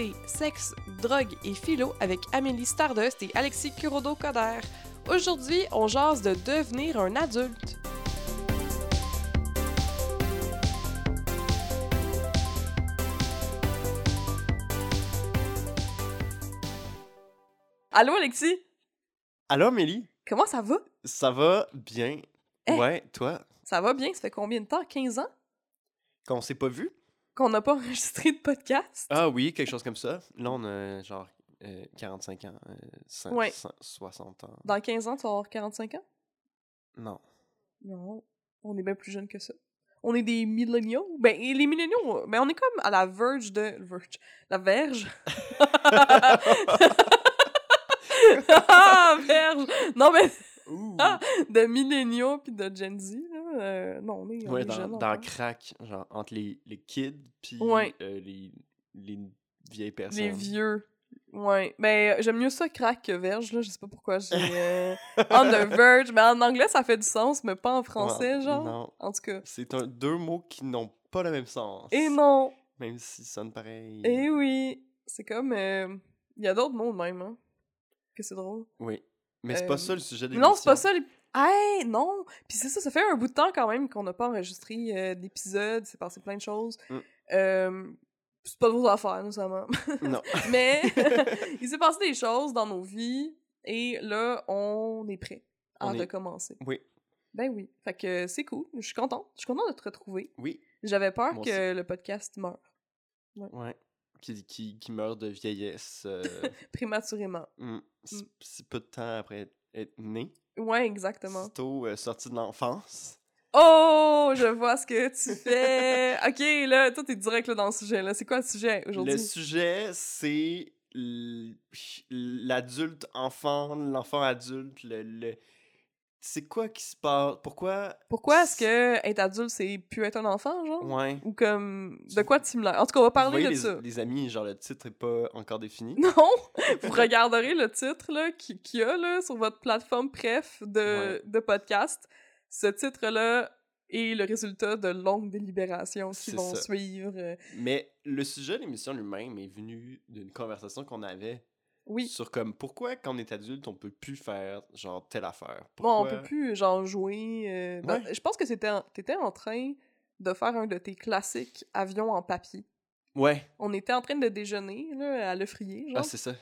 écoutez Sexe, drogue et philo avec Amélie Stardust et Alexis Curodo-Coder. Aujourd'hui, on jase de devenir un adulte. Allô Alexis? Allô, Amélie? Comment ça va? Ça va bien? Eh? Ouais, toi? Ça va bien? Ça fait combien de temps? 15 ans? Qu'on s'est pas vu? Qu'on n'a pas enregistré de podcast? Ah oui, quelque chose comme ça. Là, on a genre euh, 45 ans, euh, Ouais. cin- 60 ans. Dans 15 ans, tu vas avoir 45 ans? Non. Non, on est bien plus jeune que ça. On est des milléniaux. Ben, et les milléniaux, ben, on est comme à la verge de... Verge. La verge? ah, verge! Non, mais. Ah! de milléniaux puis de Gen Z. euh, non, on est, on ouais, est dans, crack, genre entre les, les kids puis Ouais. euh, les, les vieilles personnes. Les vieux. Ouais. Ben, j'aime mieux ça crack que verge, là. Je sais pas pourquoi j'ai... euh, on the verge. Mais en anglais, ça fait du sens, mais pas en français, Ouais, genre. Non. En tout cas. C'est un, deux mots qui n'ont pas le même sens. Et non! Même s'ils sonnent pareil. Eh oui! C'est comme. euh, Il y a d'autres mots de même, hein. Que c'est drôle. Oui. Mais c'est Euh, pas ça le sujet de Non, c'est pas ça. Hey, non! Puis c'est ça, ça fait un bout de temps quand même qu'on n'a pas enregistré euh, d'épisode. C'est passé plein de choses. Mm. Euh, c'est pas de vos affaires, nécessairement. Non. Mais il s'est passé des choses dans nos vies et là, on est prêt à On est- recommencer. Oui. Ben oui. Fait que c'est cool. Je suis contente. Je suis contente de te retrouver. Oui. J'avais peur Moi que le podcast meure Ouais. Qui, qui, qui meurt de vieillesse. euh, prématurément. Mm, C'est Mm. peu de temps après être né. Ouais, exactement. Sitôt euh, sorti de l'enfance. Oh, je vois ce que tu fais. ok, là, toi, t'es direct là, dans le sujet. Là. C'est quoi le sujet aujourd'hui? Le sujet, c'est l- l'adulte enfant, l'enfant adulte, le, le- c'est quoi qui se passe? Pourquoi? Pourquoi est-ce que être adulte, c'est plus être un enfant, genre? Ouais. Ou comme. De quoi de similaire? En tout cas, on va parler Vous voyez, de les, ça. les amis, genre le titre est pas encore défini. Non! Vous regarderez le titre là, qui- qu'il y a là, sur votre plateforme préf de, Ouais. de podcast. Ce titre-là est le résultat de longues délibérations qui vont ça. suivre. euh, Mais le sujet de l'émission lui-même est venu d'une conversation qu'on avait Oui. sur comme pourquoi quand on est adulte on peut plus faire genre telle affaire? Bon, on Pourquoi- peut plus, genre, jouer. euh, dans- Ouais. Je pense que c'était en- t'étais en train de faire un de tes classiques avions en papier. Ouais. On était en train de déjeuner, là, à Le Frier, genre. Ah c'est ça.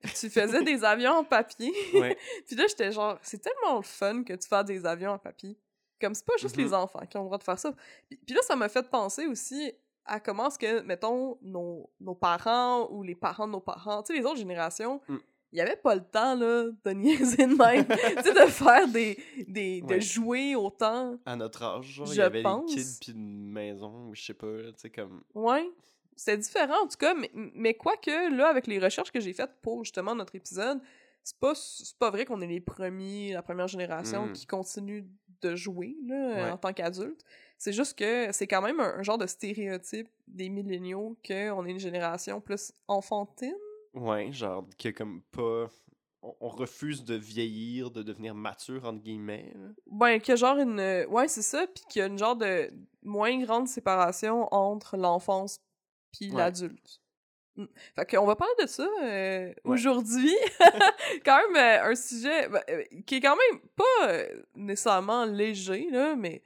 Puis tu faisais des avions en papier. Ouais. Puis là, j'étais genre, c'est tellement le fun que tu fasses des avions en papier. Comme c'est pas juste Mhm. les enfants qui ont le droit de faire ça. Puis, puis là, ça m'a fait penser aussi à comment est-ce que, mettons, nos, nos parents ou les parents de nos parents, tu sais, les autres générations, il Mm. y avait pas le temps, là, de niaiser de même. tu sais, de faire des. des de jouer autant. à notre âge, genre, il y avait pense. des kids puis une maison, ou je sais pas, tu sais, comme... Ouais. C'était différent, en tout cas, mais, mais quoique, là, avec les recherches que j'ai faites pour justement notre épisode, c'est pas, pas vrai qu'on est les premiers, la première génération Mm. qui continue de jouer là, Ouais. en tant qu'adulte. C'est juste que c'est quand même un, un genre de stéréotype des milléniaux qu'on est une génération plus enfantine. Ouais, genre, qui a comme pas... On, on refuse de vieillir, de devenir mature, entre guillemets, là. Ben, qu'il y a genre une. Ouais, c'est ça, puis qu'il y a une genre de moins grande séparation entre l'enfance puis Ouais. l'adulte. Mm. Fait qu'on va parler de ça euh, aujourd'hui. quand même euh, un sujet ben, euh, qui est quand même pas nécessairement léger, là, mais.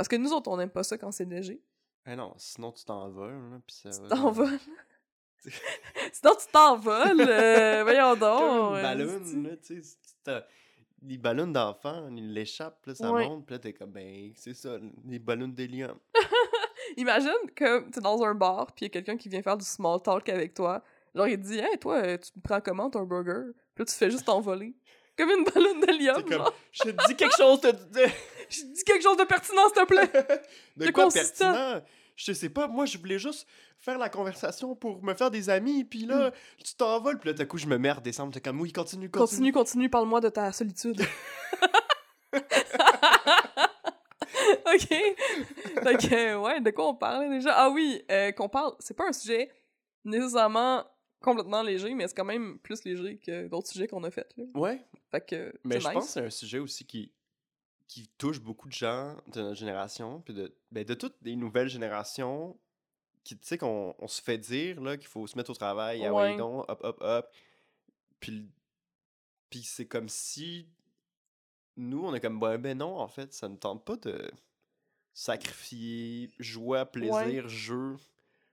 Parce que nous autres, on n'aime pas ça quand c'est léger. Eh non, sinon tu t'envoles, puis ça Tu t'envoles. Sinon, tu t'envoles. euh, voyons donc. Comme une ballon, c'est- là, tu sais, les ballons d'enfants, ils l'échappent, là, ça Ouais. monte, puis là, t'es comme, ben, c'est ça, les ballons d'hélium. Imagine que t'es dans un bar, puis il y a quelqu'un qui vient faire du small talk avec toi. Genre, il dit Hey, toi, euh, tu me prends comment ton burger? Puis là, tu fais juste t'envoler. Comme une ballonne d'hélium. Comme, je te dis quelque chose de... Je dis quelque chose de pertinent, s'il te plaît. De, De quoi consistant. pertinent? Je sais pas, moi je voulais juste faire la conversation pour me faire des amis, puis là, tu t'envoles, puis là, d'un coup, je me mets à redescendre, t'es comme, oui, continue, continue. Continue, continue, parle-moi de ta solitude. ok. Fait que, ouais, de quoi on parle déjà? Ah oui, euh, qu'on parle, c'est pas un sujet nécessairement complètement léger, mais c'est quand même plus léger que d'autres sujets qu'on a fait. Là. Ouais, Fait que, mais je nice. pense que c'est un sujet aussi qui, qui touche beaucoup de gens de notre génération, puis de, ben, de toutes les nouvelles générations, qui tu sais, qu'on on se fait dire là, qu'il faut se mettre au travail, ah Ouais. donc, hop, hop, hop. Puis, puis c'est comme si nous, on est comme, ben, ben non, en fait, ça ne tente pas de sacrifier joie, plaisir, jeu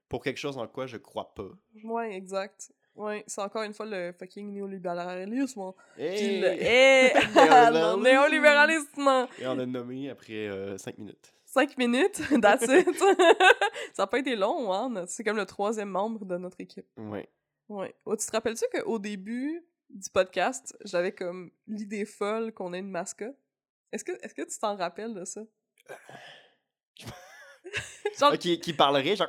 pour quelque chose en quoi je crois pas. Ouais, exact. Ouais, c'est encore une fois le fucking néolibéralisme. Puis Hey! le hey, Néolibéralisme. le néolibéralisme. Et on l'a nommé après 5 minutes. Cinq minutes, that's it. ça n'a pas été long, hein. C'est comme le troisième membre de notre équipe. Ouais. Ouais. Oh, tu te rappelles-tu qu'au début du podcast, j'avais comme l'idée folle qu'on ait une mascotte? Est-ce que, est-ce que tu t'en rappelles de ça? Genre, qui, qui parlerait, genre.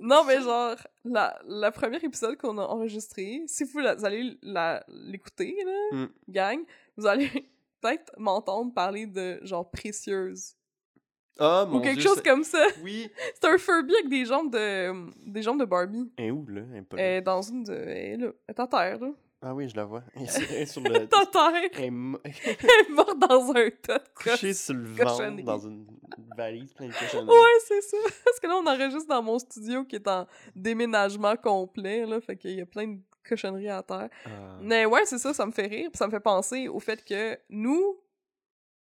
Non, mais genre, la, la première épisode qu'on a enregistré, si vous, la- vous allez l'écouter, là, Mm. gang, vous allez peut-être m'entendre parler de genre précieuse. Ah, mon ou quelque Dieu, chose comme ça. Oui. C'est un Furby avec des jambes de, des jambes de Barbie. Est où, là? Est dans une de. Elle est à terre, là. Ah oui, je la vois. Elle est sur, le. terre. Elle est mo- Elle est morte dans un tas de couchée sur le ventre dans une valise pleine de cochonneries. Ouais, c'est ça. Parce que là, on enregistre dans mon studio qui est en déménagement complet, là. Fait qu'il y a plein de cochonneries à terre. Ah. Mais ouais, c'est ça, ça me fait rire. Puis ça me fait penser au fait que nous,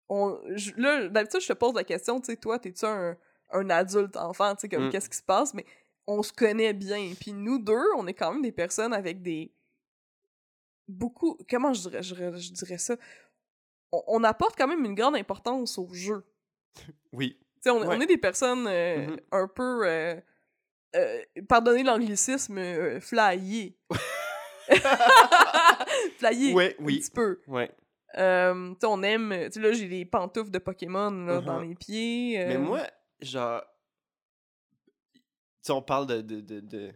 on, je- là, d'habitude, je te pose la question, tu sais, toi, t'es-tu un, un adulte enfant, tu sais, comme Mm. qu'est-ce qui se passe? Mais on se connaît bien. Puis nous deux, on est quand même des personnes avec des. Beaucoup. Comment je dirais, je, dirais- je dirais ça? On, on apporte quand même une grande importance au jeu. Oui. Tu sais, on, Ouais. on est des personnes euh, Mhm. un peu. euh, euh, pardonnez l'anglicisme, euh, flyées. flyées. Ouais, Un oui. petit peu. Ouais. Euh, tu sais, on aime. Tu sais, là, j'ai des pantoufles de Pokémon là, dans Mhm. les pieds. euh, Mais moi, genre. Tu sais, on parle de. de, de,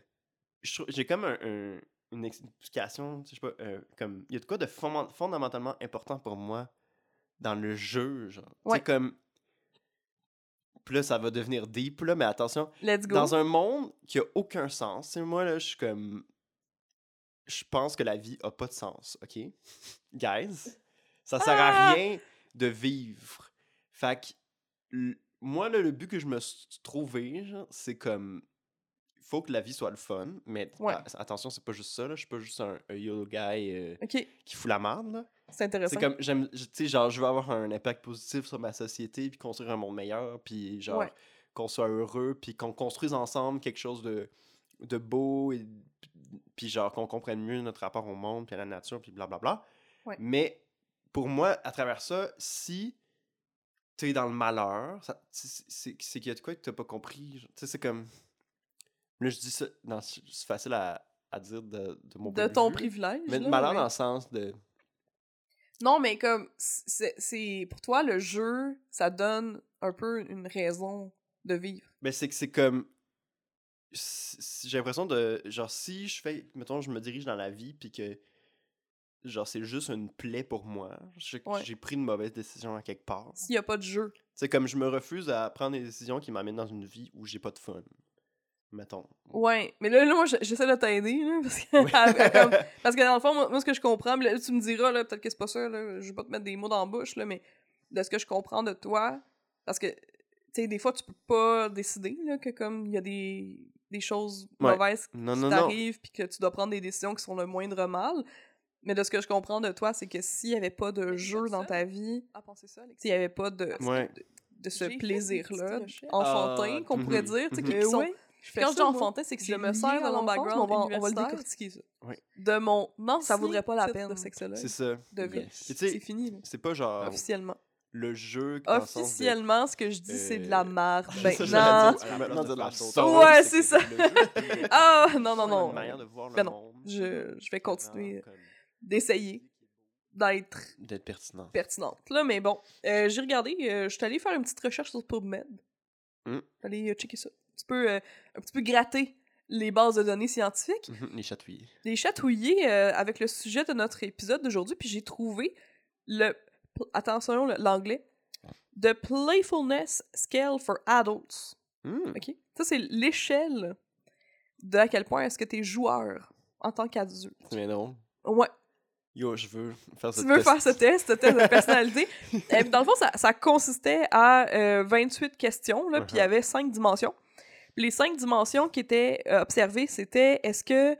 J'ai comme un, un- une explication, je sais pas, euh, comme. Il y a de quoi de fondam- fondamentalement important pour moi dans le jeu, genre. Ouais. comme. Puis là, ça va devenir deep, là, mais attention. Let's go. Dans un monde qui a aucun sens, sais, moi, là, je suis comme. Je pense que la vie a pas de sens, ok? Guys, ça sert à Ah! rien de vivre. Fait que, moi, là, le but que je me suis trouvé, genre, c'est comme. Il faut que la vie soit le fun, mais Ouais. attention, c'est pas juste ça, là. Je suis pas juste un, un YOLO guy euh, qui fout la merde, là. c'est intéressant. C'est comme, j'aime, tu sais, genre, je veux avoir un impact positif sur ma société, puis construire un monde meilleur, puis genre, Ouais. qu'on soit heureux, puis qu'on construise ensemble quelque chose de, de beau, et puis genre, qu'on comprenne mieux notre rapport au monde, puis à la nature, puis blablabla. Ouais. Mais pour moi, à travers ça, si tu es dans le malheur, c'est qu'il y a de quoi que tu pas compris. Tu sais, c'est comme. Là, je dis ça, non, c'est facile à, à dire de, de mon point de ton vue, privilège. Mais là, de malheur ouais. dans le sens de. Non, mais comme, c'est c'est- pour toi, le jeu, ça donne un peu une raison de vivre. Ben, c'est que c'est comme. J'ai l'impression de. Genre, si je fais. Mettons, je me dirige dans la vie, puis que. Genre, c'est juste une plaie pour moi. J'ai Ouais. pris une mauvaise décision à quelque part. S'il y a pas de jeu. C'est comme je me refuse à prendre des décisions qui m'amènent dans une vie où j'ai pas de fun. Mettons. Ouais, mais là, là moi, je- j'essaie de t'aider, là, parce que, comme- parce que dans le fond, moi, moi, ce que je comprends, là, tu me diras, là, peut-être que c'est pas ça, là, je vais pas te mettre des mots dans la bouche, là, mais de ce que je comprends de toi, parce que, tu sais, des fois, tu peux pas décider, là, que comme, il y a des, des choses Ouais. mauvaises Non, qui t'arrivent, puis que tu dois prendre des décisions qui sont le moindre mal, mais de ce que je comprends de toi, c'est que s'il y avait pas de jeu dans ta vie, s'il y avait pas de, Ouais. de, de ce plaisir-là, enfantin, Ah, qu'on pourrait mhm, dire, tu sais, mhm. qui Euh, sont je quand je dis enfantin, c'est que Je je me sers de dans mon background on va- on va le décortiquer, ça. de mon non, ça vaudrait pas la peine de sexologue C'est ça. de vie. C'est fini, c'est pas genre officiellement. le jeu. de- Officiellement, ce que je dis, c'est de la Euh, j'allais non. dire, tu peux maintenant de la sauce. Ouais, c'est ça. Ah, non, non, non. De voir le Ben non. Je, je vais continuer comme d'essayer d'être D'être pertinent. pertinente. Là, mais bon, euh, j'ai regardé, euh, je suis allée faire une petite recherche sur PubMed. Mm. Allez euh, checker ça. Petit peu, euh, un petit peu gratter les bases de données scientifiques. Mhm, Les chatouilles. les chatouiller euh, avec le sujet de notre épisode d'aujourd'hui, puis j'ai trouvé le. Attention, l'anglais. The Playfulness Scale for Adults. Hmm. OK? Ça, c'est l'échelle de à quel point est-ce que t'es joueur en tant qu'adulte. C'est bien drôle. Ouais. Yo, je veux faire ce Tu veux test. faire ce test, ce test de personnalité? Euh, dans le fond, ça, ça consistait à euh, 28 questions, là, puis il y Uh-huh. avait 5 dimensions. Les cinq dimensions qui étaient euh, observées, c'était est-ce que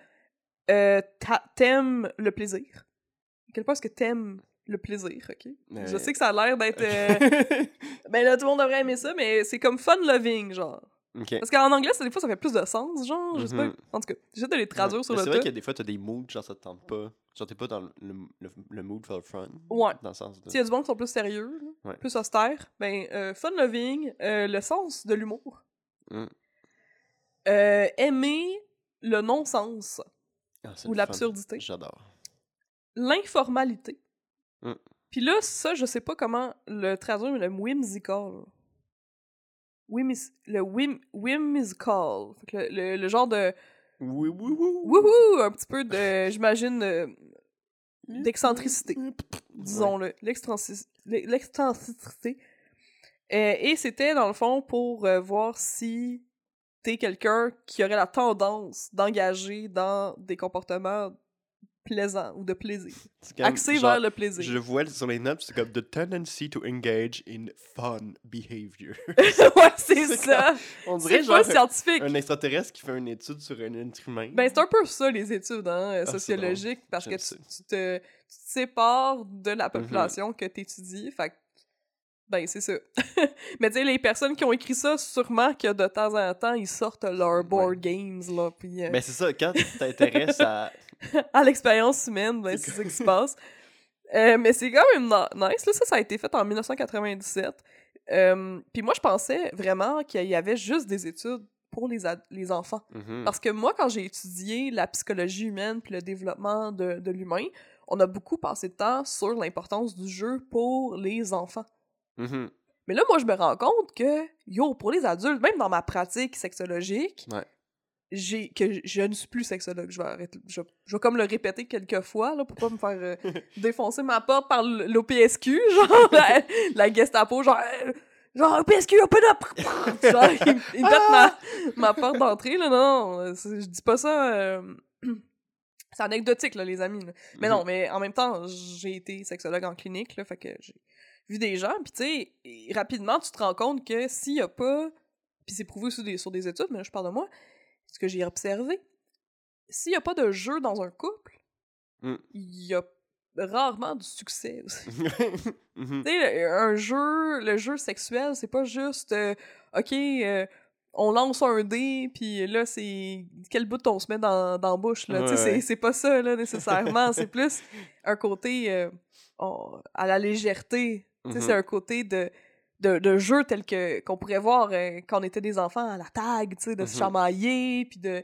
euh, t'a- t'aimes le plaisir? À quel point est-ce que t'aimes le plaisir, ok? Je sais que ça a l'air d'être... euh, ben là, tout le monde devrait aimer ça, mais c'est comme fun-loving, genre. Parce qu'en anglais, ça, des fois, ça fait plus de sens, genre, je sais pas. Mhm. En tout cas, j'essaie de les traduire Ouais. sur Mais le C'est vrai qu'il y a des fois, t'as des moods, genre ça te tente pas. Genre t'es pas dans le, le, le mood for the fun. Ouais. Dans le sens de. S'il y a du monde qui sont plus sérieux, Ouais. plus austères, ben, euh, fun-loving, euh, le sens de l'humour. Mm. Euh, aimer le non-sens Ah, ou l'absurdité. J'adore. L'informalité. Mm. Puis là, ça, je sais pas comment le traduire, mais le whimsical. Whimis, le whim, whimsical. Le, le- le genre de Oui, oui, oui. wouhou, un petit peu de, j'imagine, de- d'excentricité. disons-le, l'excentricité. Euh, et c'était, dans le fond, pour euh, voir si t'es quelqu'un qui aurait la tendance d'engager dans des comportements plaisants ou de plaisir. Comme, Axé genre, vers le plaisir. Je vois sur les notes, c'est comme the tendency to engage in fun behavior. ouais, c'est ça! On dirait pas genre scientifique! un extraterrestre qui fait une étude sur un être humain. Ben, c'est un peu ça, les études hein, Ah, sociologiques, parce que tu, te, tu te sépares de Mhm. la population que tu étudies. Fait ben, c'est ça. Mais tu sais, les personnes qui ont écrit ça, sûrement que de temps en temps, ils sortent leurs board games, là, puis euh, Ben c'est ça, quand tu t'intéresses à... à l'expérience humaine, ben, c'est ça qui se passe. Euh, mais c'est quand même nice, là, ça, ça a été fait en 1997. Euh, puis moi, je pensais vraiment qu'il y avait juste des études pour les, les enfants. Mhm. Parce que moi, quand j'ai étudié la psychologie humaine puis le développement de, de l'humain, on a beaucoup passé de temps sur l'importance du jeu pour les enfants. Mhm. Mais là, moi, je me rends compte que, yo, pour les adultes, même dans ma pratique sexologique, Ouais. j'ai que je- je ne suis plus sexologue. Je vais arrêter. Je, je vais comme le répéter quelques fois, là, pour pas me faire euh, défoncer ma porte par l'OPSQ, genre, la, la Gestapo, genre, euh, genre, OPSQ, open up! genre, ils, ils mettent ma, ma porte d'entrée, là, non, je dis pas ça... euh, C'est anecdotique, là, les amis. là. Mais Mhm. non, mais en même temps, j'ai été sexologue en clinique, là, fait que j'ai vu des gens, puis tu sais, rapidement, tu te rends compte que s'il y a pas, puis c'est prouvé sur des, sur des études, mais là, je parle de moi, ce que j'ai observé, s'il y a pas de jeu dans un couple, Mm. il y a rarement du succès aussi. Tu sais, le- un jeu, le jeu sexuel, c'est pas juste, euh, ok, euh, on lance un dé, puis là, c'est quel bout on se met dans, dans la bouche, là. Tu sais, Ouais, c'est- ouais. c'est pas ça, là, nécessairement. c'est plus un côté euh, on- à la légèreté. Mhm. c'est un côté de, de, de jeu tel que qu'on pourrait voir euh, quand on était des enfants à la tag, de se Mhm. chamailler, puis de...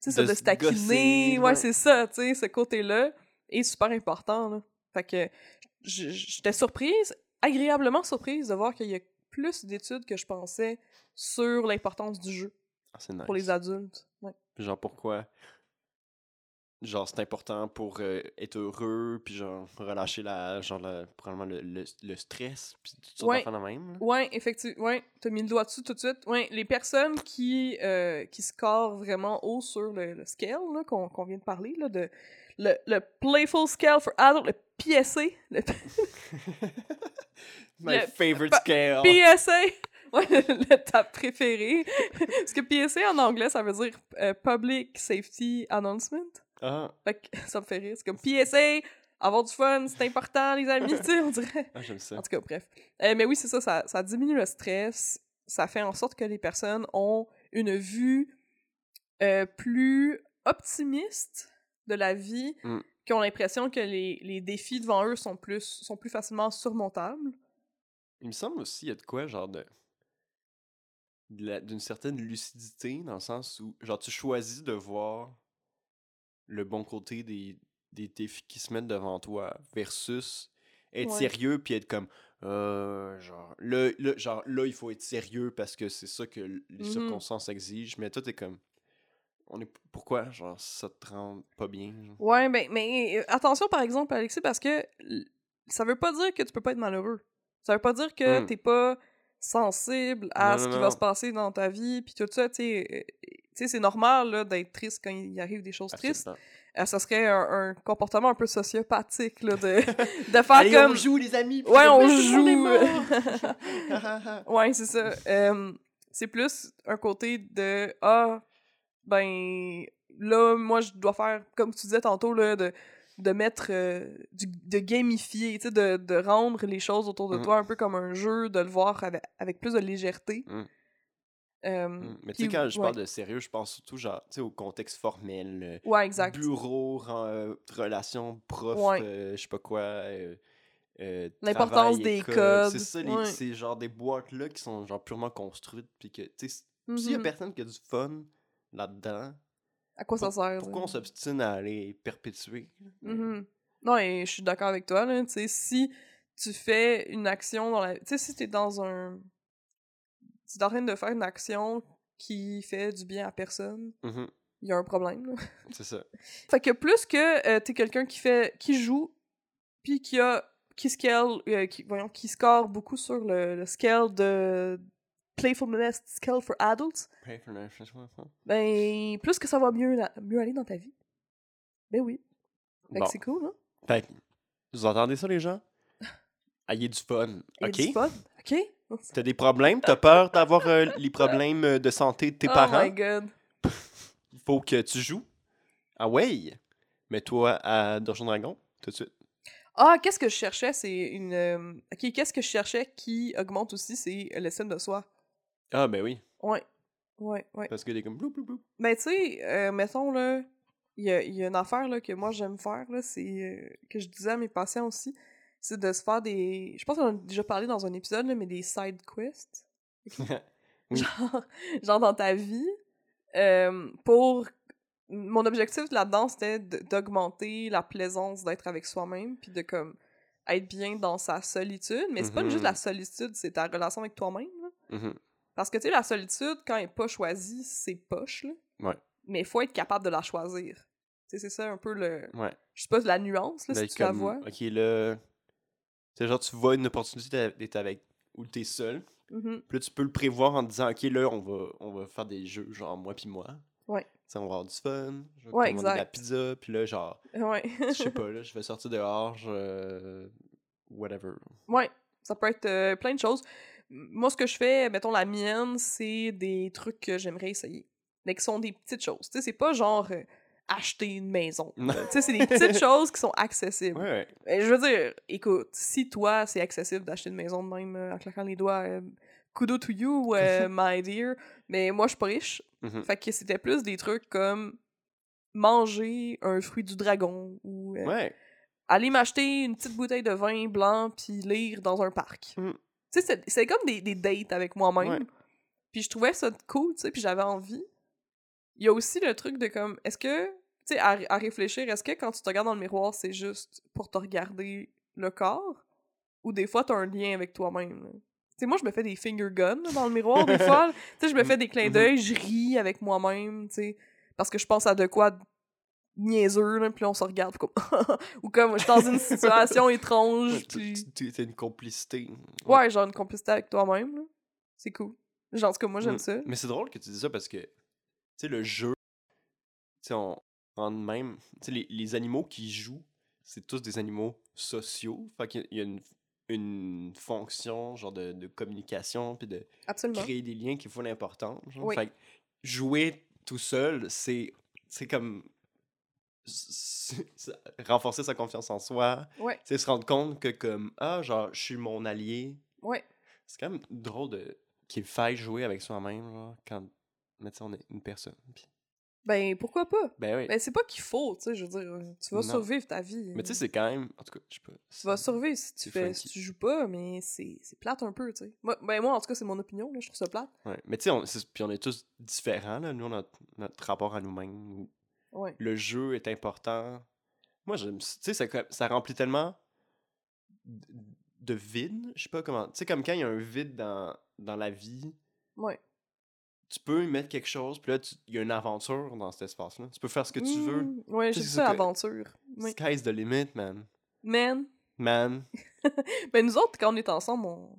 Ça, De de se taquiner. gosser, Ouais, ouais. c'est ça, tu sais, ce côté-là est super important, là. Fait que j'étais surprise, agréablement surprise de voir qu'il y a plus d'études que je pensais sur l'importance du jeu Ah, nice. pour les adultes. Ouais. Genre pourquoi genre c'est important pour euh, être heureux puis genre relâcher la genre la- probablement le, le, le stress puis toutes sortes Ouais. d'affaires de même là. Ouais, effectivement. Ouais, t'as mis le doigt dessus tout de suite. Ouais, les personnes qui, euh, qui scorent vraiment haut sur le, le scale là, qu'on qu'on vient de parler, là, de, le, le Playful Scale for Adult, le PSA, le My favorite scale. PSA! Ouais, le ta préféré. Parce que PSA en anglais, ça veut dire euh, Public Safety Announcement. Ah, Fait que ça me fait rire. C'est comme PSA, avoir du fun, c'est important, les amis, tu sais, on dirait. ah, j'aime ça. En tout cas, bref. Euh, mais oui, c'est ça, ça, ça diminue le stress. Ça fait en sorte que les personnes ont une vue euh, plus optimiste de la vie, Mm. qui ont l'impression que les, les défis devant eux sont plus, sont plus facilement surmontables. Il me semble aussi il y a de quoi genre de d'une certaine lucidité dans le sens où genre tu choisis de voir le bon côté des, des défis qui se mettent devant toi versus être Ouais. sérieux puis être comme euh, genre là, là, genre là il faut être sérieux parce que c'est ça que les Mhm. circonstances exigent mais toi t'es comme on est pourquoi genre ça te rend pas bien genre? Ouais, ben, mais euh, attention par exemple, Alexis, parce que ça veut pas dire que tu peux pas être malheureux. Ça veut pas dire que Mm. t'es pas sensible à Non, ce non, qui non. va se passer dans ta vie, puis tout ça, tu sais. euh, Tu sais, c'est normal là, d'être triste quand il arrive des choses tristes. Euh, ça serait un, un comportement un peu sociopathique là, de, de faire Allez, comme. on joue les amis Ouais, on joue. Ouais, c'est ça. Euh, C'est plus un côté de Ah, ben là, moi, je dois faire, comme tu disais tantôt, là, de, de mettre. euh, du, de gamifier, tu sais, de, de rendre les choses autour de Mhm. toi un peu comme un jeu, de le voir avec, avec plus de légèreté. Mhm. Euh, Mm. Mais tu sais, quand je ouais. parle de sérieux, je pense surtout genre, au contexte formel. euh, Ouais, exact. Bureau, euh, relation, prof, Ouais. euh, je sais pas quoi. euh, L'importance des école. codes, C'est ça, ouais. c'est genre des boîtes-là qui sont genre purement construites. Puis que, tu sais, s'il y a Mhm. personne qui a du fun là-dedans, À quoi ça sert? pourquoi on s'obstine à aller perpétuer? Mhm. Non, et je suis d'accord avec toi, là. Tu sais, si tu fais une action dans la. Tu sais, si t'es dans un. Tu es en train de faire une action qui fait du bien à personne, Mhm, il y a un problème. C'est ça. Fait que plus que euh, t'es quelqu'un qui fait. qui joue, puis qui a. qui scale. euh, qui, voyons, qui score beaucoup sur le, le scale de. Playfulness Scale for Adults, ben, plus que ça va mieux, mieux aller dans ta vie. Ben oui. Fait Bon. c'est cool, hein? Fait que, vous entendez ça, les gens? Ayez du fun, Il y a OK? du fun, ok? T'as des problèmes? T'as peur d'avoir euh, les problèmes euh, de santé de tes oh parents? my god. Il faut que tu joues. Ah ouais? Mets-toi à Donjon Dragon, tout de suite. Ah, qu'est-ce que je cherchais? C'est une. euh, Ok, qu'est-ce que je cherchais qui augmente aussi? C'est l'estime de soi. Ah ben oui, Ouais. Ouais, ouais. parce que t'es comme blou blou blou. Ben, tu sais, euh, mettons, là, il y a, y a une affaire là, que moi j'aime faire, là, c'est. euh, que je disais à mes patients aussi, c'est de se faire des. Je pense qu'on en a déjà parlé dans un épisode, là, mais des side quests. Oui. Genre, genre dans ta vie. euh, pour. Mon objectif là-dedans, c'était d'augmenter la plaisance d'être avec soi-même, puis de comme être bien dans sa solitude. Mais c'est pas Mhm. juste la solitude, c'est ta relation avec toi-même. Parce que, tu sais, la solitude, quand elle est pas choisie, c'est poche, là. Ouais. Mais il faut être capable de la choisir. Tu sais, c'est ça un peu le... Ouais. Je pas, la nuance, là, si D'être tu la comme, vois. Ok, là. C'est genre, tu vois une opportunité d'être avec. ou t'es seul. Mhm. Puis là, tu peux le prévoir en te disant, ok, là, on va, on va faire des jeux, genre moi puis moi. Ouais. Tu sais, on va avoir du fun. Je vais Ouais, commander de la pizza. Puis là, genre, Ouais. je sais pas, là, je vais sortir dehors, je. Whatever. ouais. Ça peut être euh, plein de choses. Moi, ce que je fais, mettons, la mienne, c'est des trucs que j'aimerais essayer. Mais qui sont des petites choses. Tu sais, c'est pas genre euh, acheter une maison. Tu sais, c'est des petites choses qui sont accessibles. Ouais, ouais. Je veux dire, écoute, si toi, c'est accessible d'acheter une maison de même euh, en claquant les doigts, euh, kudo to you, euh, my dear. Mais moi, je suis pas riche. Mhm. Fait que c'était plus des trucs comme manger un fruit du dragon ou Ouais. aller m'acheter une petite bouteille de vin blanc puis lire dans un parc. Mhm. Tu sais, c'est- comme des, des dates avec moi-même. Ouais. Puis je trouvais ça cool, tu sais, puis j'avais envie. Il y a aussi le truc de comme, est-ce que, tu sais, à, à réfléchir, est-ce que quand tu te regardes dans le miroir, c'est juste pour te regarder le corps? Ou des fois, t'as un lien avec toi-même? sais, moi, je me fais des finger guns là, dans le miroir, des fois. Tu sais, je me fais des clins Mhm. d'œil, je ris avec moi-même, tu sais, parce que je pense à de quoi niaiseux, là, puis on se regarde, comme... Ou comme, je suis dans une situation étrange, puis... T'as une complicité. Ouais, genre une complicité avec toi-même. C'est cool. Genre, en tout cas, moi, j'aime Mm. ça. Mais c'est drôle que tu dis ça parce que, tu sais, le jeu, tu sais, on en même. Tu sais, les, les animaux qui jouent, c'est tous des animaux sociaux. Fait qu'il y a- une, une fonction, genre, de, de communication, puis de Absolument. créer des liens qui font. Oui. Fait que jouer tout seul, c'est c'est comme. Renforcer sa confiance en soi. Ouais, Tu sais, se rendre compte que, comme, ah, genre, je suis mon allié. ouais. C'est quand même drôle de qu'il faille jouer avec soi-même, genre, quand, mais on est une personne. Ben, pourquoi pas? Ben oui. Ben, c'est pas qu'il faut, tu sais, je veux dire, tu vas Non. survivre ta vie. mais tu sais, euh, c'est quand même, en tout cas, je sais pas. Tu vas survivre si tu c'est fais, funky. si tu joues pas, mais c'est c'est plate un peu, tu sais. Moi, ben, moi, en tout cas, c'est mon opinion, là, je trouve ça plate. Ouais. Mais tu sais, on, c'est- puis on est tous différents, là, nous, notre, notre rapport à nous-mêmes. Ouais. Le jeu est important. Moi, j'aime, tu sais, ça, remplit tellement de vide, je sais pas comment, tu sais, comme quand il y a un vide dans, dans la vie, Ouais. tu peux y mettre quelque chose, puis là, il y a une aventure dans cet espace-là. Tu peux faire ce que tu veux. Mm, Ouais, j'ai ça, l'aventure. Oui. Sky's the limit, man. Man, Man. ben nous autres, quand on est ensemble, on,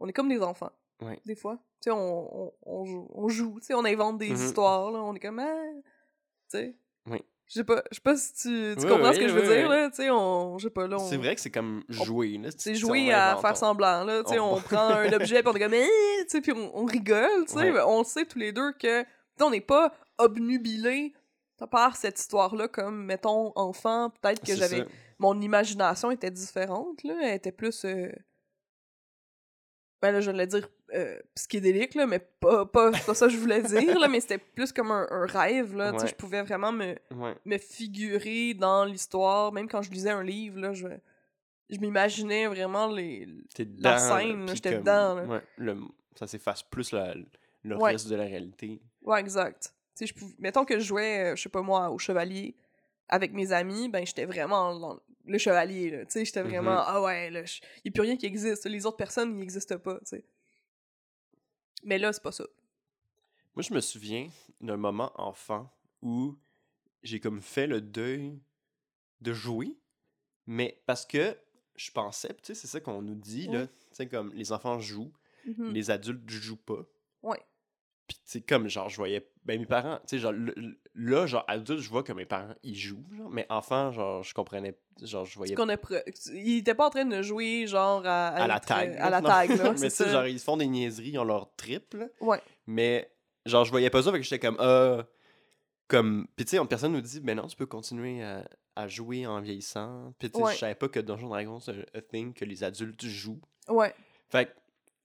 on est comme des enfants. Ouais. Des fois. Tu sais, on, on, on joue, on joue, tu sais, on invente des Mhm. histoires, là. On est comme, ah, tu sais? Oui. Je sais pas, je sais pas si tu, tu Oui, comprends ce oui, que je veux dire, là. Tu sais, on. Je sais pas, là. on- C'est vrai que c'est comme jouer. là. C'est jouer à faire semblant, là. Tu sais, on- on prend un objet, puis on est comme, Eh tu sais, puis on, rigole, tu sais. On sait tous les deux que, on n'est pas obnubilés par cette histoire-là, comme, mettons, enfant, peut-être que C'est j'avais. Mon imagination était différente, là. Elle était plus. euh, Ben là, je vais dire euh, psychédélique, là, mais pas, pas, pas ça que je voulais dire, là, mais c'était plus comme un, un rêve, là. Ouais. je pouvais vraiment me, Ouais. me figurer dans l'histoire, même quand je lisais un livre, là, je, je m'imaginais vraiment les... La dedans, là, scène, j'étais dedans, là. Ouais, le- ça s'efface plus la- le reste de la réalité. Ouais, exact. Je pouvais... Mettons que je jouais, euh, je sais pas moi, au chevalier avec mes amis, ben j'étais vraiment dans le chevalier, là. Tu sais, j'étais vraiment, Mhm. ah ouais, là, je- y a plus rien qui existe. Les autres personnes, ils n'existent pas, tu sais. Mais là, c'est pas ça. Moi, je me souviens d'un moment enfant où j'ai comme fait le deuil de jouer, mais parce que je pensais, tu sais, c'est ça qu'on nous dit, là, Ouais. tu sais, comme les enfants jouent, Mhm. les adultes jouent pas. Ouais. Puis tu sais, comme, genre, je voyais, ben mes parents, tu sais, genre, le- le- là, genre, adulte, je vois que mes parents, ils jouent, genre, mais enfant, genre, je comprenais, genre, je voyais qu'on a pre- Il était pas en train de jouer, genre, à, à la être, tag. euh, À la non. tag, là, mais c'est tu sais, ça. genre, ils font des niaiseries, ils ont leur trip, là. Ouais. Mais, genre, je voyais pas ça, fait que j'étais comme, ah. Comme. Puis, tu sais, personne nous dit, ben non, tu peux continuer à, à jouer en vieillissant. Puis, tu sais, Ouais. je savais pas que Donjon Dragon, c'est un, thing que les adultes jouent. Ouais. Fait que,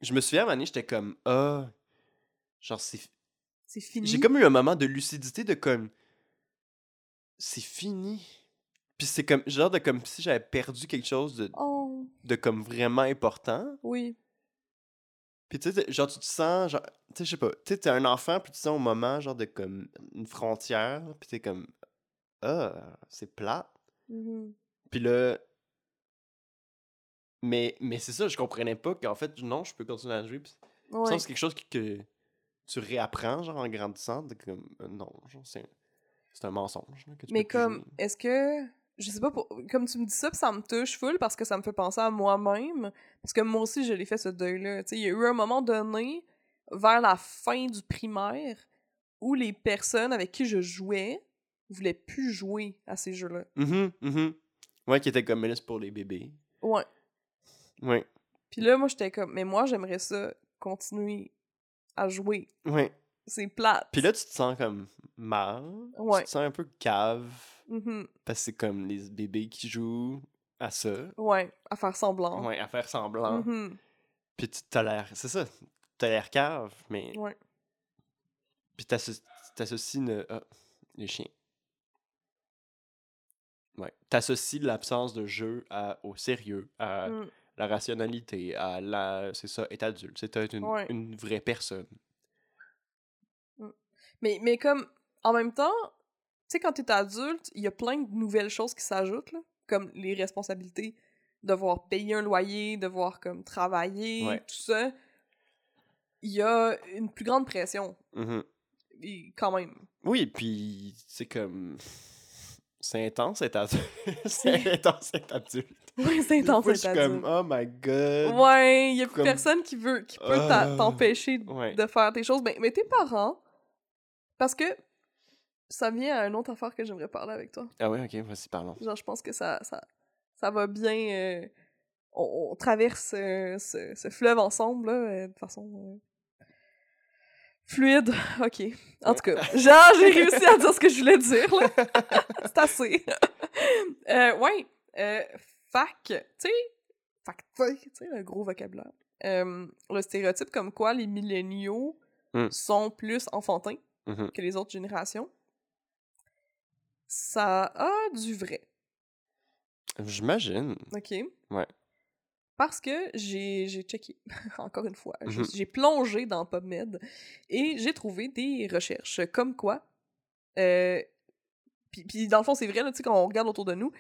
je me souviens à un moment donné, j'étais comme, ah. Genre, c'est. C'est fini. J'ai comme eu un moment de lucidité de comme. C'est fini. Puis, c'est comme, genre, de comme si j'avais perdu quelque chose de, Oh, de comme vraiment important. oui. Puis tu sais, genre tu te sens, genre, tu sais, je sais pas, tu sais, t'es un enfant, puis tu sens au moment, genre, de comme une frontière, puis t'es comme, ah, c'est plat. Mhm. Puis là, mais, mais c'est ça, je comprenais pas qu'en fait, non, je peux continuer à jouer. Puis ça, Ouais. c'est quelque chose que, que tu réapprends, genre, en grandissant, de comme, euh, non, genre, c'est c'est un mensonge, là, que tu Mais peux comme, est-ce que. Je sais pas, pour- comme tu me dis ça, puis ça me touche full parce que ça me fait penser à moi-même. Parce que moi aussi, je l'ai fait ce deuil-là. Il y a eu un moment donné, vers la fin du primaire, où les personnes avec qui je jouais voulaient plus jouer à ces jeux-là. Mhm, mhm. Ouais, qui était comme, mais là, c'est pour les bébés. Ouais. Ouais, Puis là, moi, j'étais comme, mais moi, j'aimerais ça continuer à jouer. ouais. C'est plate. Puis là, tu te sens comme mal. Ouais. Tu te sens un peu cave. Mhm. Parce que c'est comme les bébés qui jouent à ça. Ouais, à faire semblant. Ouais, à faire semblant. Mhm. Puis tu t'as l'air. C'est ça. T'as l'air cave, mais. Ouais. Puis t'associes une. Ah, les chiens. Ouais. T'associes l'absence de jeu à, au sérieux, à Mm. la rationalité, à la. C'est ça, être adulte. C'est être une, Ouais. une vraie personne. Mais, mais comme, en même temps, tu sais, quand t'es adulte, il y a plein de nouvelles choses qui s'ajoutent, là, comme les responsabilités, devoir payer un loyer, devoir comme travailler, Ouais. tout ça. Il y a une plus grande pression, Mhm. et quand même. Oui, puis c'est comme. C'est intense être adulte. c'est intense être adulte. Oui, c'est intense fois, d'être je suis comme, adulte. oh my god. Ouais, il y a plus comme- personne qui veut, qui peut Ah. t'empêcher de- Ouais. de faire tes choses. Mais, mais tes parents, parce que ça vient à une autre affaire que j'aimerais parler avec toi. Ah ouais, ok, vas-y, parlons. Genre, je pense que ça, ça, ça va bien. euh, on, on traverse euh, ce, ce fleuve ensemble, là, euh, de façon. euh, fluide. Ok. En tout cas, genre, j'ai réussi à dire ce que je voulais dire, là. C'est assez. ouais. Fac, tu sais. Fac, tu sais, le gros vocabulaire. Le stéréotype comme quoi les milléniaux Mm. sont plus enfantins Mhm. que les autres générations. Ça a du vrai. J'imagine. OK. Ouais. Parce que j'ai j'ai checké, encore une fois, j'ai- Mhm. j'ai plongé dans PubMed et j'ai trouvé des recherches comme quoi, euh, puis, puis dans le fond, c'est vrai, là, tu sais, quand on regarde autour de nous,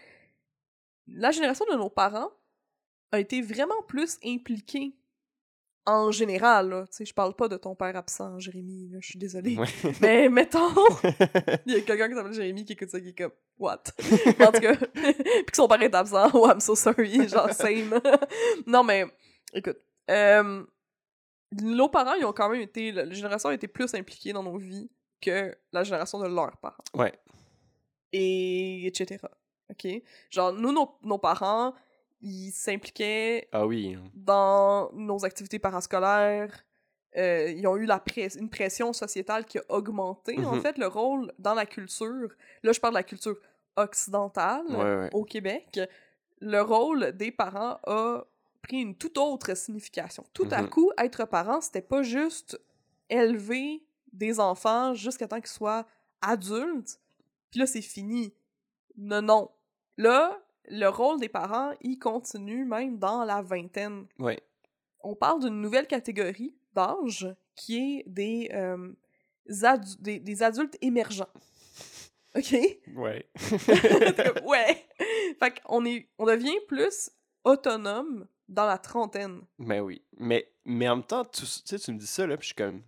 la génération de nos parents a été vraiment plus impliquée en général, là. Tu sais, je parle pas de ton père absent, Jérémy, je suis désolée. Ouais. Mais mettons, il y a quelqu'un qui s'appelle Jérémy qui écoute ça qui est comme What? en tout cas, puis que son père est absent. Oh, I'm so sorry. Genre, same. non, mais écoute, euh, nos parents, ils ont quand même été. La génération a été plus impliquée dans nos vies que la génération de leurs parents. ouais. et etc. OK? Genre, nous, nos, nos parents, ils s'impliquaient Ah oui. dans nos activités parascolaires. Euh, ils ont eu la press- une pression sociétale qui a augmenté, en Mhm. fait, le rôle dans la culture. Là, je parle de la culture occidentale Ouais, ouais. au Québec. Le rôle des parents a pris une toute autre signification. Tout à Mhm. coup, être parent, c'était pas juste élever des enfants jusqu'à temps qu'ils soient adultes, puis là, c'est fini. Non, non. Là, le rôle des parents, il continue même dans la vingtaine. Ouais. On parle d'une nouvelle catégorie d'âge qui est des, euh, adu- des, des adultes émergents. OK? Ouais. Ouais! Fait qu'on est, on devient plus autonome dans la trentaine. Mais oui. Mais, mais en même temps, tu, tu sais, tu me dis ça, là, puis je suis comme.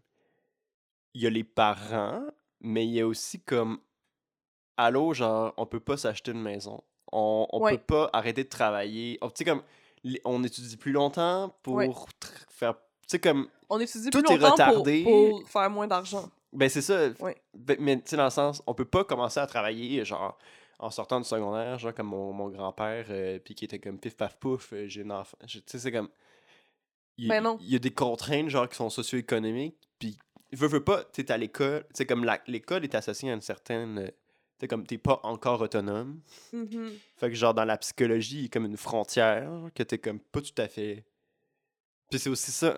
Il y a les parents, mais il y a aussi comme. Allô, genre, on peut pas s'acheter une maison. On, Ouais. peut pas arrêter de travailler. Oh, Tu sais, comme. On étudie plus longtemps pour Ouais. faire. Tu sais, comme. On étudie Tout plus est longtemps pour, retardé. pour faire moins d'argent. Ben, c'est ça. Ouais. Ben, Mais, tu sais, dans le sens, on peut pas commencer à travailler, genre, en sortant du secondaire, genre, comme mon, mon grand-père, euh, puis qui était comme pif paf pouf, euh, j'ai un enfant. Tu sais, c'est comme. Il Ben non. il y a des contraintes, genre, qui sont socio-économiques, puis, veux, veux pas, tu à l'école, tu sais, comme la- l'école est associée à une certaine. Sais, comme t'es pas encore autonome. Mhm. Fait que, genre, dans la psychologie, il y a comme une frontière que t'es comme pas tout à fait. Puis c'est aussi ça,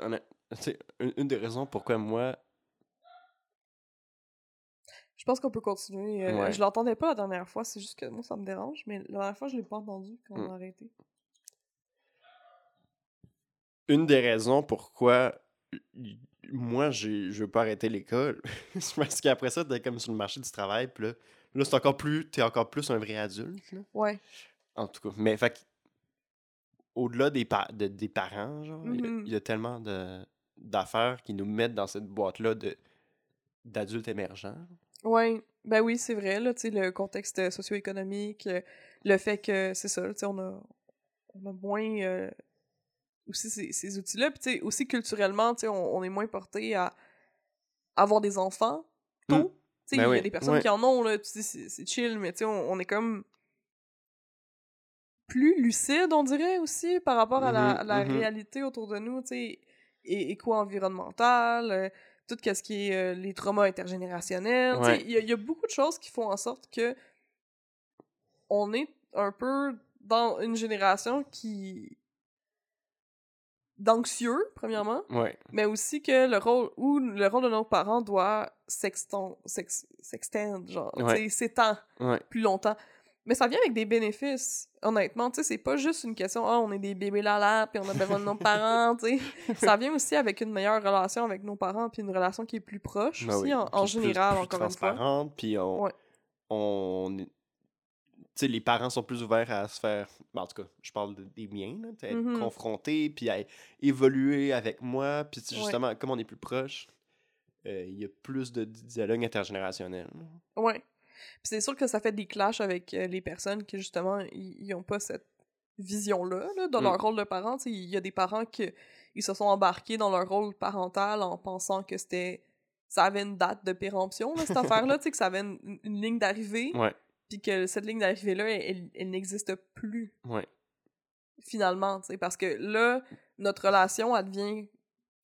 une, une des raisons pourquoi moi. Je pense qu'on peut continuer. Euh, Ouais. Je l'entendais pas la dernière fois, c'est juste que moi ça me dérange, mais la dernière fois je l'ai pas entendu quand on Mm. a arrêté. une des raisons pourquoi moi j'ai je veux pas arrêter l'école c'est parce qu'après ça t'es comme sur le marché du travail puis là, là c'est encore plus t'es encore plus un vrai adulte là. Ouais. en tout cas mais fait au-delà des, pa- de- des parents genre il y a- Mhm. il y, a tellement de d'affaires qui nous mettent dans cette boîte là de d'adultes émergents Ouais. Ben oui, c'est vrai, là, tu sais, le contexte euh, socio-économique, le fait que, c'est ça, tu sais, on a, on a moins euh, aussi ces, ces outils-là, puis tu sais, aussi culturellement, tu sais, on, on est moins porté à avoir des enfants tôt. Mm. Tu sais, Ben il y a oui, des personnes ouais. qui en ont, là, tu sais, c'est chill, mais tu sais, on, on est comme plus lucide, on dirait, aussi, par rapport à la, Mhm, à la mhm. réalité autour de nous, tu sais, et éco-environnementale, euh, tout ce qui est euh, les traumas intergénérationnels. tu sais. Il y, y a beaucoup de choses qui font en sorte que on est un peu dans une génération qui d'anxieux premièrement ouais. mais aussi que le rôle ou le rôle de nos parents doit s'extend s'ex- s'extendre genre tu Ouais. sais, s'étend ouais. plus longtemps. Mais ça vient avec des bénéfices honnêtement tu sais c'est pas juste une question ah on est des bébés là puis on a besoin de nos parents tu sais. Ça vient aussi avec une meilleure relation avec nos parents puis une relation qui est plus proche Ben aussi oui. en, en Puis plus- général plus encore une fois. transparente, puis on, on les parents sont plus ouverts à se faire, ben, en tout cas, je parle de- des miens, là, sais, être Mhm. confrontés, puis à évoluer avec moi, puis Ouais. justement, comme on est plus proche, euh, il y a plus de di- dialogue intergénérationnel. Ouais. Puis c'est sûr que ça fait des clashs avec euh, les personnes qui, justement, ils ont pas cette vision-là, là, dans Mm. leur rôle de parent. Il y a des parents qui ils se sont embarqués dans leur rôle parental en pensant que c'était... Ça avait une date de péremption, là, cette affaire-là, tu sais, que ça avait une, une ligne d'arrivée, Ouais, puis que cette ligne d'arrivée-là, elle, elle- elle n'existe plus, ouais, finalement, tu sais, parce que là, notre relation, elle devient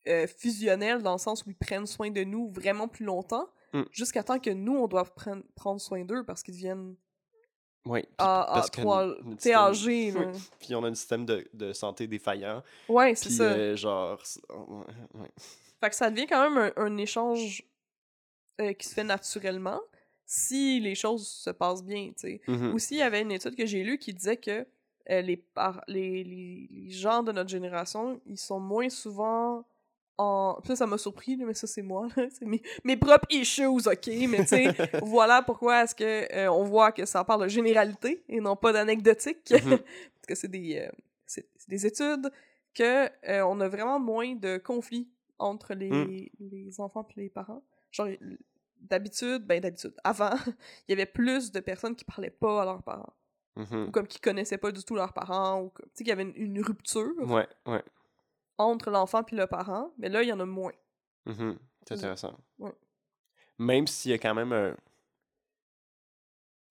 euh, fusionnelle dans le sens où ils prennent soin de nous vraiment plus longtemps, Mm. jusqu'à temps que nous, on doit prendre, prendre soin d'eux parce qu'ils deviennent â- notre t'es âgé. Puis on a un système de, de santé défaillant, Ouais, c'est ça. euh, genre, ouais. Fait que ça devient quand même un, un échange euh, qui se fait naturellement si les choses se passent bien, tu sais. Mhm. Aussi, il y avait une étude que j'ai lue qui disait que euh, les, par- les, les, les gens de notre génération, ils sont moins souvent en... Ça, ça m'a surpris, mais ça, c'est moi, là. C'est mes, mes propres issues, OK? Mais tu sais, voilà pourquoi est-ce que euh, on voit que ça parle de généralité et non pas d'anecdotique. Mhm. Parce que c'est des, euh, des études que euh, on a vraiment moins de conflits entre les, Mm. les enfants et les parents. Genre, d'habitude, ben d'habitude, avant, il y avait plus de personnes qui parlaient pas à leurs parents. Mhm. Ou comme qui connaissaient pas du tout leurs parents, ou comme- tu sais, qu'il y avait une, une rupture Ouais, ouais. entre l'enfant et le parent, mais là, il y en a moins. Mhm. C'est Mm. intéressant. Ouais. Même s'il y a quand même un.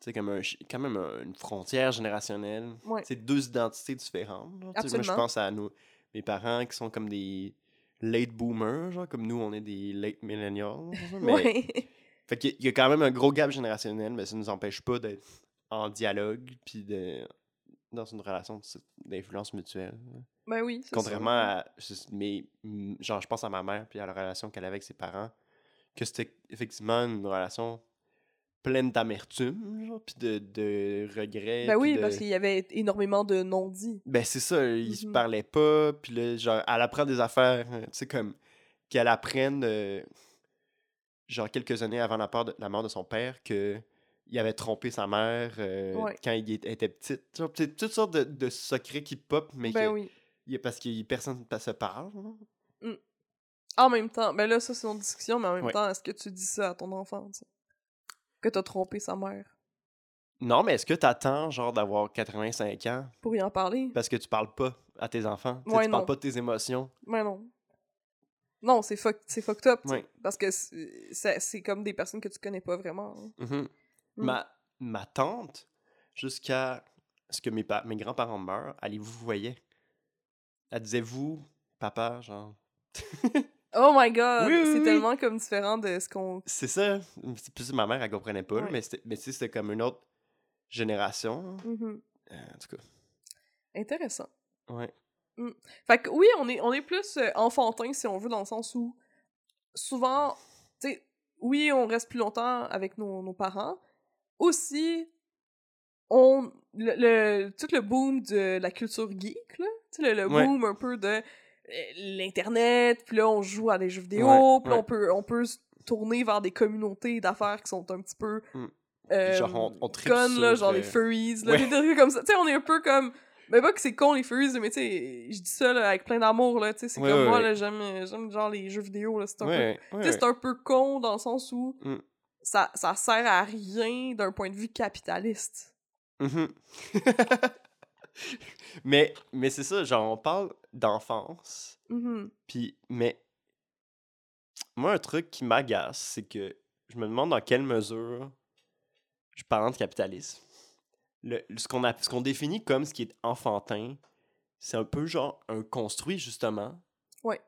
c'est comme un, quand même un- une frontière générationnelle. C'est deux identités différentes. Moi, je pense à nos, mes parents qui sont comme des late boomers, genre, comme nous, on est des late millennials. genre, Mais, Ouais. Fait qu'il y a- il y a quand même un gros gap générationnel, mais ça ne nous empêche pas d'être en dialogue, puis de, dans une relation d'influence mutuelle. ben oui, c'est ça. Contrairement à. Mais, mm, genre, je pense à ma mère, puis à la relation qu'elle avait avec ses parents, que c'était effectivement une relation pleine d'amertume, genre, puis de, de regrets. Ben oui, de- parce qu'il y avait énormément de non-dits. Ben, c'est ça, ils se Mhm. parlaient pas, puis là, genre, elle apprend des affaires, tu sais, comme qu'elle apprenne, euh, genre, quelques années avant la, part de- la mort de son père, que il avait trompé sa mère euh, Ouais. quand il était- c'est toutes sortes de, de secrets qui pop, mais Ben que- oui. il y a- parce que personne ne se parle. genre. En même temps, ben là, ça, c'est une discussion, mais en même Ouais. temps, est-ce que tu dis ça à ton enfant, tu sais? Que t'as trompé sa mère? Non, mais est-ce que t'attends, genre, d'avoir 85 ans? Pour y en parler? parce que tu parles pas à tes enfants? Ouais, tu parles pas de tes émotions? Mais non. Non, c'est fuck, c'est fucked up, Ouais. Parce que c'est- comme des personnes que tu connais pas vraiment. hein. Mhm. Mm. Ma, ma tante, jusqu'à ce que mes, pa- mes grands-parents meurent, elle vous voyait. Elle disait vous, papa, genre. Oh my god! Oui, oui, c'est oui. tellement comme différent de ce qu'on. C'est ça. C'est plus ma mère, elle comprenait pas, Ouais. mais tu sais, c'était comme une autre génération. Mhm. Euh, en tout cas, Intéressant. ouais. Fait que oui, on est, on est plus euh, enfantin, si on veut, dans le sens où souvent, tu sais, oui, on reste plus longtemps avec nos, nos parents. Aussi, on. Le, le- tout le boom de la culture geek, là. Tu sais, le, le Ouais. boom un peu de euh, l'Internet, puis là, on joue à des jeux vidéo, Ouais, puis là, ouais. on peut, on peut se tourner vers des communautés d'affaires qui sont un petit peu. Mm. euh, genre, on- on là, genre les furries, là, des trucs comme ça. Tu sais, on est un peu comme. Mais pas que c'est con les furries, mais tu sais, je dis ça là, avec plein d'amour, là, tu sais, c'est Ouais, comme ouais, moi, là, j'aime, j'aime genre les jeux vidéo, là, c'est un peu... Ouais, Tu ouais, sais, c'est un peu con dans le sens où Mm. ça, ça sert à rien d'un point de vue capitaliste. Mhm. mais mais c'est ça, genre, on parle d'enfance. Mhm. Puis, mais moi, un truc qui m'agace, c'est que je me demande dans quelle mesure je parle de capitalisme. Le, ce qu'on définit comme ce qui est enfantin, c'est un peu genre un construit, justement. Ouais.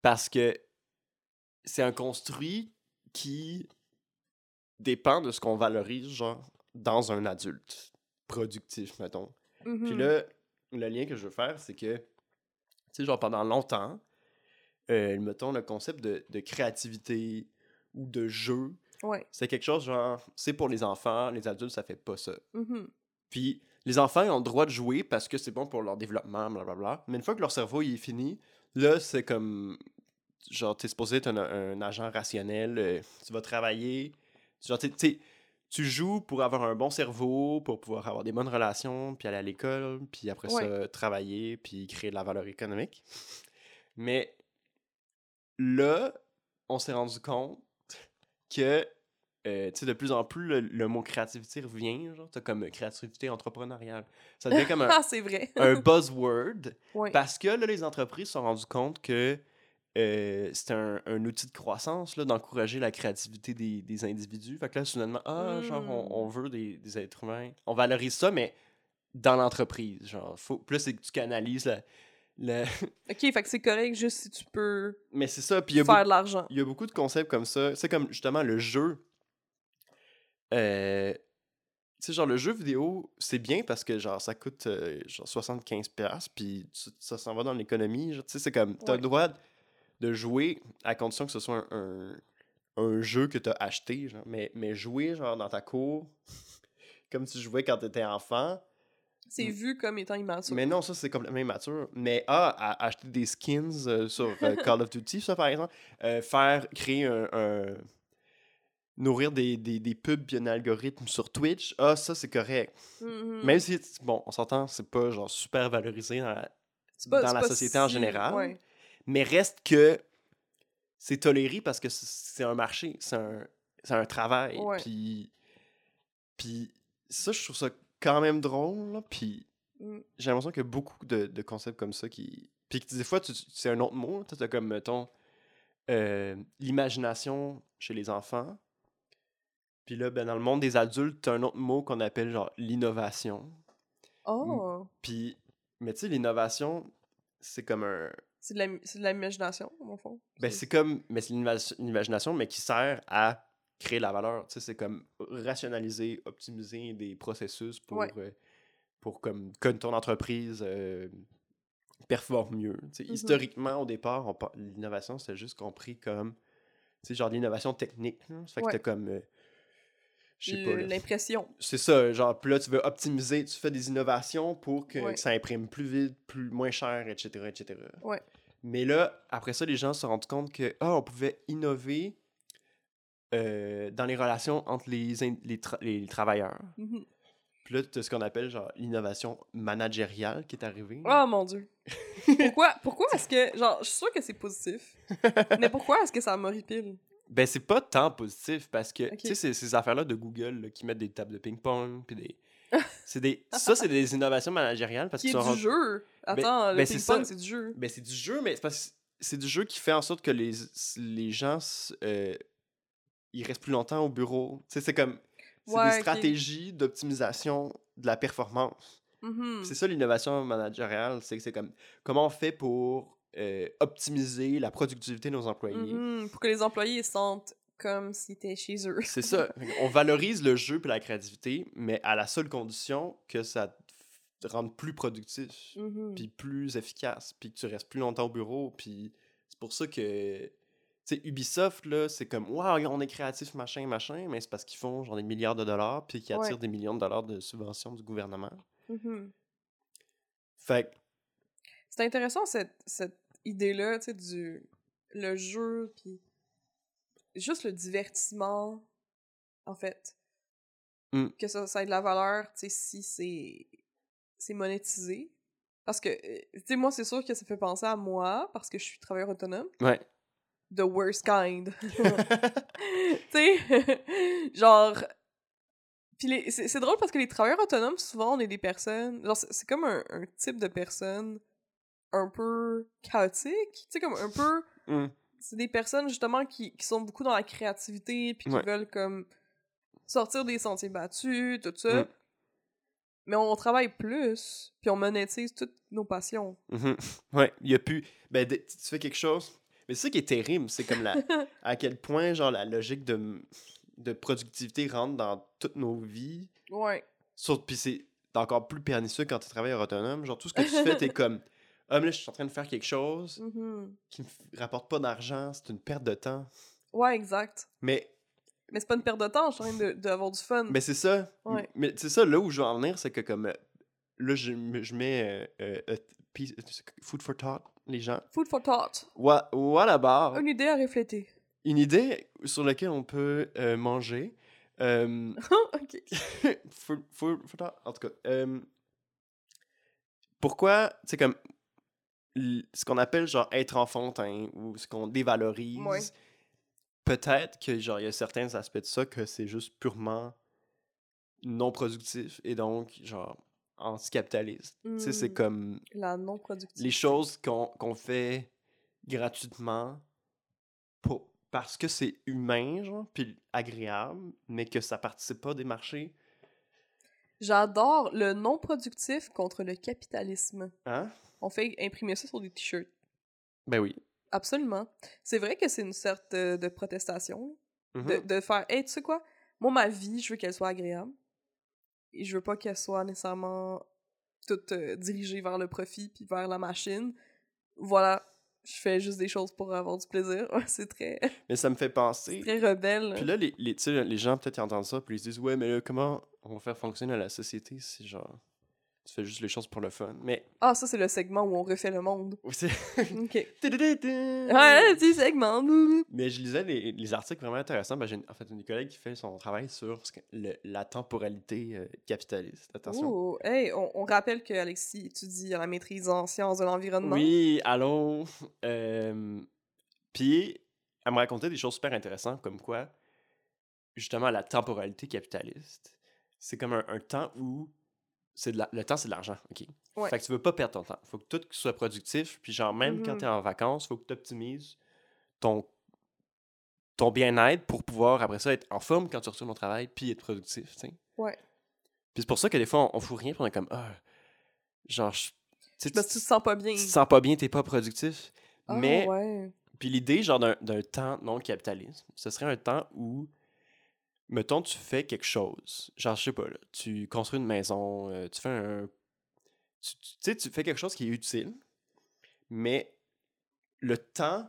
Parce que c'est un construit qui dépend de ce qu'on valorise, genre, dans un adulte productif, mettons. Puis Mhm. là, le lien que je veux faire, c'est que, tu sais, genre pendant longtemps, euh, mettons le concept de, de créativité ou de jeu, Ouais. c'est quelque chose genre, c'est pour les enfants, les adultes, ça fait pas ça. Mhm. Puis les enfants, ils ont le droit de jouer parce que c'est bon pour leur développement, blablabla. Mais une fois que leur cerveau il est fini, là, c'est comme, genre, t'es supposé être un, un agent rationnel, euh, tu vas travailler, genre, t'sais, tu joues pour avoir un bon cerveau, pour pouvoir avoir des bonnes relations, puis aller à l'école, puis après ça, travailler, puis créer de la valeur économique. Mais là, on s'est rendu compte que, euh, tu sais, de plus en plus, le, le mot créativité revient, genre, t'as comme euh, créativité entrepreneuriale. Ça devient comme un, c'est vrai. un buzzword, parce que là, les entreprises se sont rendues compte que euh, c'était un, un outil de croissance, là, d'encourager la créativité des, des individus. Fait que là, soudainement, ah, genre, on, Mm. on veut des, des êtres humains. On valorise ça, mais dans l'entreprise, genre. Faut, plus c'est que tu canalises la... la- Ok, fait que c'est correct juste si tu peux mais c'est ça, puis il y a faire de l'argent. il y a beaucoup de concepts comme ça. C'est comme justement le jeu. Euh, tu sais, genre le jeu vidéo, c'est bien parce que genre ça coûte euh, genre 75$, puis ça s'en va dans l'économie. Tu sais, c'est comme, t'as Ouais. le droit de jouer à condition que ce soit un, un, un jeu que t'as acheté, genre, mais, mais jouer genre dans ta cour, comme tu jouais quand t'étais enfant. C'est vu comme étant immature. Mais non, ça c'est complètement immature. Mais ah, à acheter des skins euh, sur euh, Call of Duty, ça par exemple, faire créer un, un- nourrir des, des, des pubs puis un algorithme sur Twitch, ah ça c'est correct. Mhm. Même si bon, on s'entend, c'est pas genre super valorisé dans la, pas- dans la société en général. ouais. mais reste que c'est toléré parce que c'est- un marché, c'est un, un travail. Ouais. Puis, puis ça, je trouve ça quand même drôle. là, Puis Mm. j'ai l'impression qu'il y a beaucoup de, de concepts comme ça qui. Puis que des fois, c'est un autre mot. Tu as comme, mettons, euh, l'imagination chez les enfants. Puis là, ben, dans le monde des adultes, t'as un autre mot qu'on appelle genre l'innovation. Oh! Puis, mais tu sais, l'innovation, c'est comme un. C'est de la- c'est de l'imagination, au fond? Ben, c'est comme. Mais c'est l'imag- l'imagination, mais qui sert à créer la valeur. Tu sais, c'est comme rationaliser, optimiser des processus pour, Ouais. euh, pour comme, que ton entreprise euh, performe mieux. Tu sais, Mhm. Historiquement, au départ, on par- l'innovation, c'était juste compris comme. Tu sais, genre l'innovation technique. là. Ça fait que t'as comme. euh, je sais pas. Le- là. L'impression. C'est ça, genre, puis là, tu veux optimiser, tu fais des innovations pour que, Ouais. que ça imprime plus vite, plus moins cher, etc., etc. Ouais. Mais là, après ça, les gens se sont rendus compte que, ah, on pouvait innover euh, dans les relations entre les, les, tra- les travailleurs. Mhm. Puis là, tu as ce qu'on appelle, genre, l'innovation managériale qui est arrivée. Oh mon dieu. pourquoi pourquoi est-ce que. Genre, je suis sûre que c'est positif. mais pourquoi est-ce que ça m'horripile? Ben, c'est pas tant positif parce que, tu sais, ces, ces affaires-là de Google là, qui mettent des tables de ping-pong, puis des. c'est des... Ça, c'est des innovations managériales parce Qui qu'ils est sont du jeu. Attends, le ben, c'est ping-pong, c'est du jeu. Ben, c'est du jeu, mais c'est parce que c'est du jeu qui fait en sorte que les, les gens euh, ils restent plus longtemps au bureau. Tu sais, c'est comme c'est Ouais, des stratégies d'optimisation de la performance. Mhm. C'est ça l'innovation managériale, c'est que c'est comme comment on fait pour euh, optimiser la productivité de nos employés. Mhm. Pour que les employés se sentent comme s'ils étaient chez eux. C'est ça. On valorise le jeu et la créativité, mais à la seule condition que ça te rende plus productif. Mhm. puis plus efficace, puis que tu restes plus longtemps au bureau, puis c'est pour ça que, tu Ubisoft, là, c'est comme, waouh, on est créatif, machin, machin, mais c'est parce qu'ils font genre des milliards de dollars, puis qu'ils Ouais. attirent des millions de dollars de subventions du gouvernement. Mhm. Fait C'est intéressant cette, cette idée-là, tu sais, du le jeu, puis juste le divertissement, en fait. Mm. Que ça, ça ait de la valeur, tu sais, si c'est c'est monétisé. Parce que, euh, tu sais, moi, c'est sûr que ça fait penser à moi, parce que je suis travailleur autonome. ouais. The worst kind. tu sais, genre... Puis les- c'est c'est drôle parce que les travailleurs autonomes, souvent, on est des personnes... Genre, c'est c'est comme un, un type de personne un peu chaotique. Tu sais, comme un peu... Mm. C'est des personnes, justement, qui, qui sont beaucoup dans la créativité, puis qui Ouais. veulent, comme, sortir des sentiers battus, tout ça. Mm. Mais on travaille plus, puis on monétise toutes nos passions. Mhm. Ouais, il y a plus. Ben, tu fais quelque chose. Mais c'est ça qui est terrible, c'est comme la. à quel point, genre, la logique de, de productivité rentre dans toutes nos vies. Ouais. Puis c'est encore plus pernicieux quand tu travailles autonome. Genre, tout ce que tu fais, t'es comme. Ah, mais là, je suis en train de faire quelque chose Mhm. qui me rapporte pas d'argent, c'est une perte de temps. Ouais, exact. Mais, Mais c'est pas une perte de temps, je suis en train d'avoir du fun. mais c'est ça. Ouais. Mais c'est ça, là où je veux en venir, c'est que comme. euh, Là, je, je mets euh, euh, piece- food for thought, les gens. Food for thought. What, what about Une idée à refléter. une idée sur laquelle on peut euh, manger? Euh, ok. food- food for thought, en tout cas. pourquoi, c'est comme. Ce qu'on appelle genre être enfantin ou ce qu'on dévalorise. Ouais. Peut-être que genre il y a certains aspects de ça que c'est juste purement non productif et donc genre anticapitaliste. Tu sais, c'est Hmm. comme La non-productivité. les choses qu'on qu'on fait gratuitement pour, parce que c'est humain, genre, puis agréable, mais que ça participe pas des marchés. J'adore le non-productif contre le capitalisme. Hein? On fait imprimer ça sur des t-shirts. Ben oui. Absolument. C'est vrai que c'est une sorte de, de protestation. Mhm. De, de faire, hey, tu sais quoi? Moi, ma vie, je veux qu'elle soit agréable. Et je veux pas qu'elle soit nécessairement toute euh, dirigée vers le profit puis vers la machine. Voilà. Je fais juste des choses pour avoir du plaisir. C'est très, Mais ça me fait penser. très rebelle. Puis là, les, les, tu sais, les gens peut-être entendent ça, puis ils se disent Ouais, mais là, comment on va faire fonctionner la société si genre tu fais juste les choses pour le fun? Mais. Ah, ça, c'est le segment où on refait le monde. c'est- OK. Ouais, petit segment. Mais je lisais les, les articles vraiment intéressants. Ben, j'ai en fait une des collègues qui fait son travail sur le- la temporalité euh, capitaliste. Attention. Oh, hey, on, on rappelle que Alexis étudie la maîtrise en sciences de l'environnement. Oui, allô. Euh, Puis, elle me racontait des choses super intéressantes, comme quoi, justement, la temporalité capitaliste, c'est comme un, un temps où c'est le temps, c'est de l'argent, OK? Ouais. Fait que tu veux pas perdre ton temps. Faut que tout soit productif, puis genre, même quand Mhm. t'es en vacances, faut que tu optimises ton, ton bien-être pour pouvoir, après ça, être en forme quand tu retournes au travail puis être productif, tu sais. Ouais. Puis c'est pour ça que des fois, on, on fout rien puis on est comme, ah, genre, je- tu tu te sens pas bien. tu te sens pas bien, t'es pas productif. Ah, mais, ouais. puis l'idée, genre, d'un d'un temps non capitaliste, ce serait un temps où, mettons, tu fais quelque chose. Genre, je sais pas, là, tu construis une maison, euh, tu fais un. Tu sais, tu fais quelque chose qui est utile, mais le temps,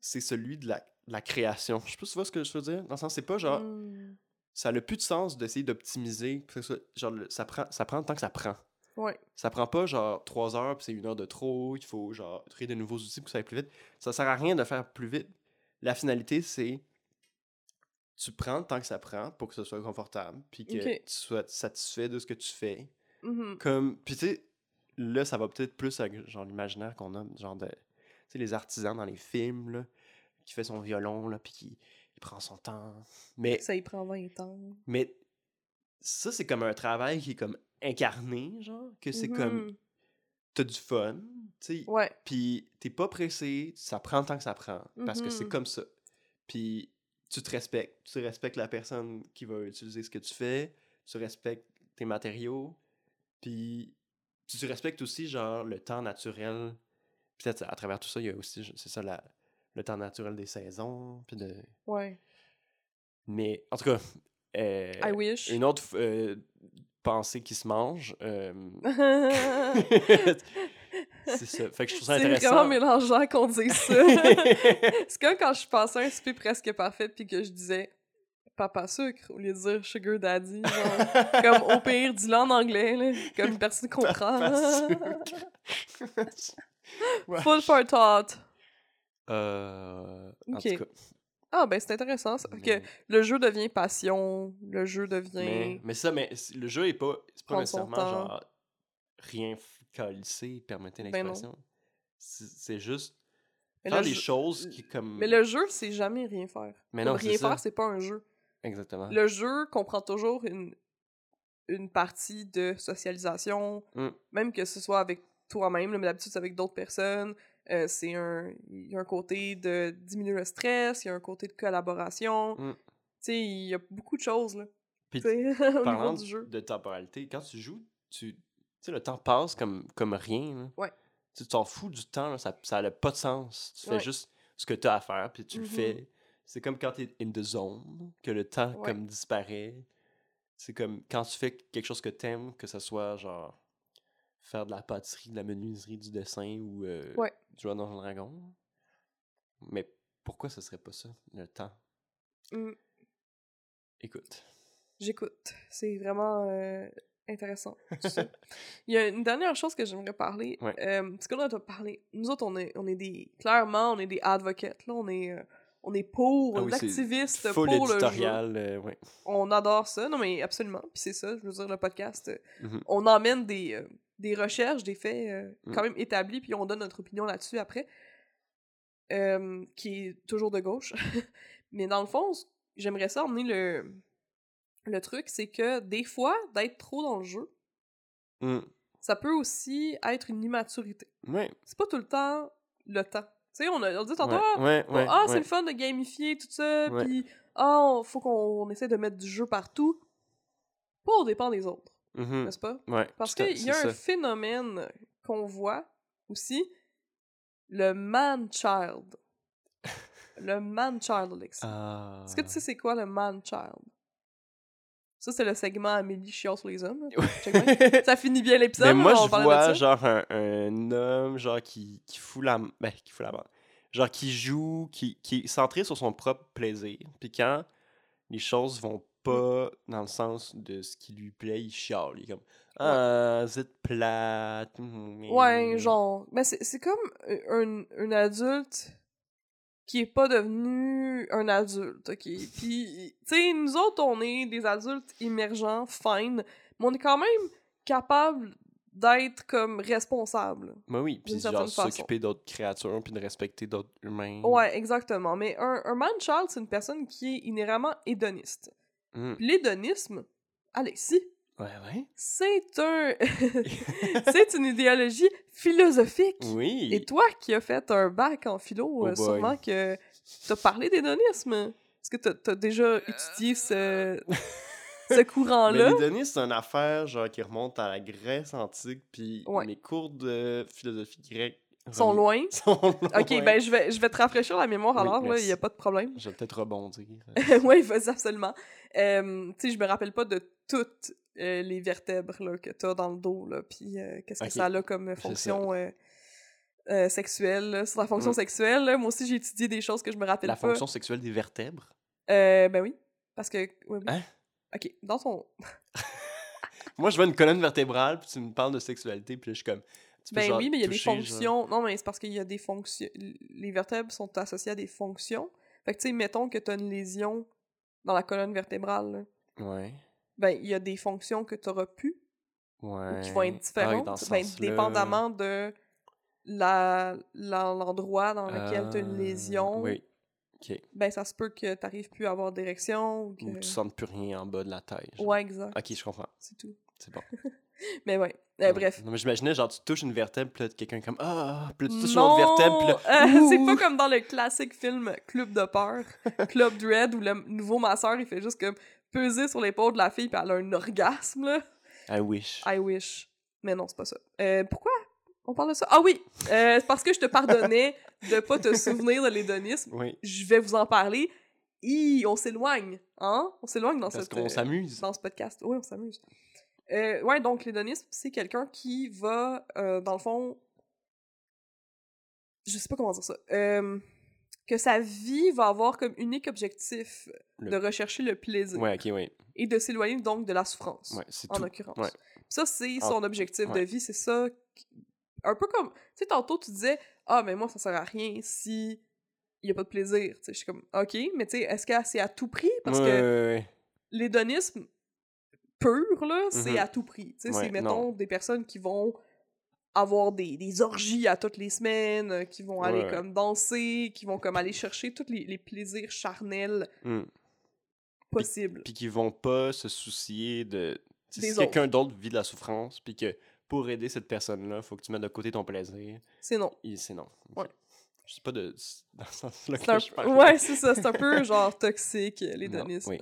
c'est celui de la, de la création. Je sais pas si tu vois ce que je veux dire. Dans le sens, c'est pas genre. Hmm. Ça n'a plus de sens d'essayer d'optimiser. Genre, ça prend, ça prend le temps que ça prend. Ouais. Ça prend pas genre trois heures puis c'est une heure de trop. Il faut genre créer de nouveaux outils pour que ça aille plus vite. Ça sert à rien de faire plus vite. La finalité, c'est tu prends le temps que ça prend pour que ce soit confortable puis que tu sois satisfait de ce que tu fais. Mhm. Comme, puis tu sais, là, ça va peut-être plus avec genre l'imaginaire qu'on a, genre de, tu sais, les artisans dans les films, là, qui fait son violon, là, puis qui il prend son temps. Mais Ça y prend 20 ans. mais ça, c'est comme un travail qui est comme incarné, genre, que c'est comme, Mhm. t'as du fun, tu sais, Ouais. puis t'es pas pressé, ça prend le temps que ça prend, parce que c'est Mhm. comme ça. Puis tu te respectes, tu respectes la personne qui va utiliser ce que tu fais, tu respectes tes matériaux, puis tu respectes aussi, genre, le temps naturel. Peut-être à travers tout ça, il y a aussi, c'est ça, la, le temps naturel des saisons, puis de... Ouais. Mais, en tout cas... euh, I wish. une autre euh, pensée qui se mange. euh, c'est ça. Fait que je trouve ça C'est intéressant. vraiment mélangeant qu'on dise ça. c'est comme quand je passais un souper presque parfait puis que je disais papa sucre au lieu de dire sugar daddy. genre. comme au pire, dis-le en anglais, là, comme personne comprend. Papa sucre. Full for thought. Euh, en Ok. tout cas, Ah, ben c'est intéressant ça. Que le jeu devient passion, le jeu devient. mais, mais ça, mais le jeu est pas, c'est pas nécessairement genre rien calisser, permettez Ben l'expression. c'est c'est juste Mais faire des jeu- choses qui comme. Mais le jeu, c'est jamais rien faire. Mais non, rien ça. faire, c'est pas un jeu. Exactement. Le jeu comprend toujours une, une partie de socialisation, Mm. même que ce soit avec toi-même, mais d'habitude c'est avec d'autres personnes. Euh, c'est un, il y a un côté de diminuer le stress, il y a un côté de collaboration. Mm. Tu sais, il y a beaucoup de choses, là. Puis parlant du jeu. de temporalité, quand tu joues, tu sais, le temps passe comme, comme rien. là. Ouais. Tu t'en fous du temps, là, ça n'a pas de sens. Tu fais Ouais. juste ce que tu as à faire, puis tu le Mhm. fais. C'est comme quand tu es in the zone, que le temps Ouais. comme disparaît. C'est comme quand tu fais quelque chose que t'aimes, que ce soit genre faire de la pâtisserie, de la menuiserie, du dessin ou euh, Ouais. jouer dans un dragon. Mais pourquoi ce serait pas ça, le temps? Mm. Écoute. J'écoute. C'est vraiment euh, intéressant. tout ça. Il y a une dernière chose que j'aimerais parler. Ouais. Euh, ce qu'on a parlé. Nous autres, on est, on est des. Clairement, on est des advocates. Là, on est, euh, on est pour, Ah on oui, Full pour le jeu. euh, ouais. On adore ça. Non, mais absolument. Puis c'est ça, je veux dire, le podcast. euh, Mhm. On emmène des, des recherches, des faits Mm. quand même établis, puis on donne notre opinion là-dessus après. Qui est toujours de gauche. mais dans le fond, j'aimerais ça emmener le, le truc, c'est que des fois, d'être trop dans le jeu, Mm. ça peut aussi être une immaturité. Ouais. C'est pas tout le temps le temps. Tu sais, on a on dit tantôt, ah, ouais, ouais, ah, c'est le fun de gamifier tout ça, puis ah, on- faut qu'on essaie de mettre du jeu partout. Pas au dépend des autres, Mhm. n'est-ce pas? Parce qu'il y a un ça. phénomène qu'on voit aussi, le man-child. le man-child, Alexis. Ah. Est-ce que tu sais c'est quoi le man-child? Ça, c'est le segment Amélie chiant sur les hommes. Ça finit bien l'épisode. Mais moi, on je vois genre un, un homme genre qui, qui fout la ben, qui fout la barre. Genre qui joue, qui, qui est centré sur son propre plaisir. Puis quand les choses vont pas dans le sens de ce qui lui plaît, il chiale. Il est comme Ah, vous êtes plate. mm, Ouais, mm. genre. Mais c'est c'est comme un, un adulte qui est pas devenu un adulte, ok? Puis, tu sais, nous autres, on est des adultes émergents, fine, mais on est quand même capable d'être comme responsables. Ben oui, puis genre s'occuper d'autres créatures, puis de respecter d'autres humains. Ouais, exactement. Mais un, un man-child, c'est une personne qui est inhéremment hédoniste. Mm. L'hédonisme, Alexis, Ouais, ouais. c'est un... c'est une idéologie philosophique. Oui. Et toi qui as fait un bac en philo, Oh euh, sûrement que t'as parlé d'hédonisme? Est-ce que t'as as déjà étudié ce, ce courant-là? l'hédonisme, c'est une affaire genre qui remonte à la Grèce antique, puis mes cours de philosophie grecque sont loin? sont loin. Ok, ben je vais, je vais te rafraîchir la mémoire alors, il n'y a pas de problème. Je vais peut-être rebondir. oui, vas-y, absolument. Euh, tu sais, je me rappelle pas de toutes euh, les vertèbres là, que tu as dans le dos, là, puis euh, qu'est-ce que ça a comme fonction euh, sexuelle, sur la fonction mm. sexuelle. Moi aussi, j'ai étudié des choses que je me rappelle la pas. La fonction sexuelle des vertèbres? ben oui, parce que... Hein? Ok, dans ton... Moi, je vois une colonne vertébrale, puis tu me parles de sexualité, puis je suis comme... Ben oui, mais il y a des fonctions. Non, mais c'est parce qu'il y a des fonctions. Les vertèbres sont associées à des fonctions. Fait que, tu sais, mettons que tu as une lésion dans la colonne vertébrale. Ouais. Ben, il y a des fonctions que tu auras pu. Ouais. Qui vont être différentes. ben, dépendamment de l'endroit dans lequel tu as une lésion. Oui. Ben, ça se peut que tu n'arrives plus à avoir d'érection. Ou, que... tu sens plus rien en bas de la taille. Ouais, exact. Ok, je comprends. C'est tout. C'est bon. mais ouais. Euh, bref. Non, mais j'imaginais, genre, tu touches une vertèbre, puis là, quelqu'un comme Ah, puis là, tu touches une autre vertèbre, puis là. Euh, c'est pas comme dans le classique film Club de peur, Club Dread, où le nouveau masseur, il fait juste comme peser sur l'épaule de la fille, puis elle a un orgasme, là. I wish. I wish. Mais non, c'est pas ça. Euh, pourquoi on parle de ça? Ah oui! Euh, c'est parce que je te pardonnais de pas te souvenir de l'hédonisme. Oui. Je vais vous en parler. Hi, on s'éloigne, hein? On s'éloigne dans, s'amuse. dans ce podcast. Oui, on s'amuse. Euh, ouais, donc l'hédonisme, c'est quelqu'un qui va, euh, dans le fond, je sais pas comment dire ça, euh, que sa vie va avoir comme unique objectif de rechercher le plaisir. Ouais, ok, ouais. Et de s'éloigner donc de la souffrance, ouais, en l'occurrence. Ça, c'est son objectif de vie, c'est ça. Un peu comme, tu sais, tantôt tu disais, ah, mais moi, ça sert à rien si il y a pas de plaisir. Je suis comme, ok, mais tu sais, est-ce que c'est à tout prix? Parce que l'hédonisme, pur, là, c'est mm-hmm. à tout prix. C'est, mettons, des personnes qui vont avoir des, des, orgies à toutes les semaines, euh, qui vont aller comme danser, qui vont comme aller chercher tous les, les plaisirs charnels mm. possibles. Puis qui vont pas se soucier de... Si quelqu'un d'autre vit de la souffrance, puis que pour aider cette personne-là, faut que tu mettes de côté ton plaisir. C'est non. C'est non. Ouais. Je sais pas de... dans ce sens-là que je parle. Ouais, c'est ça. C'est un peu genre toxique, l'hédonisme. Oui.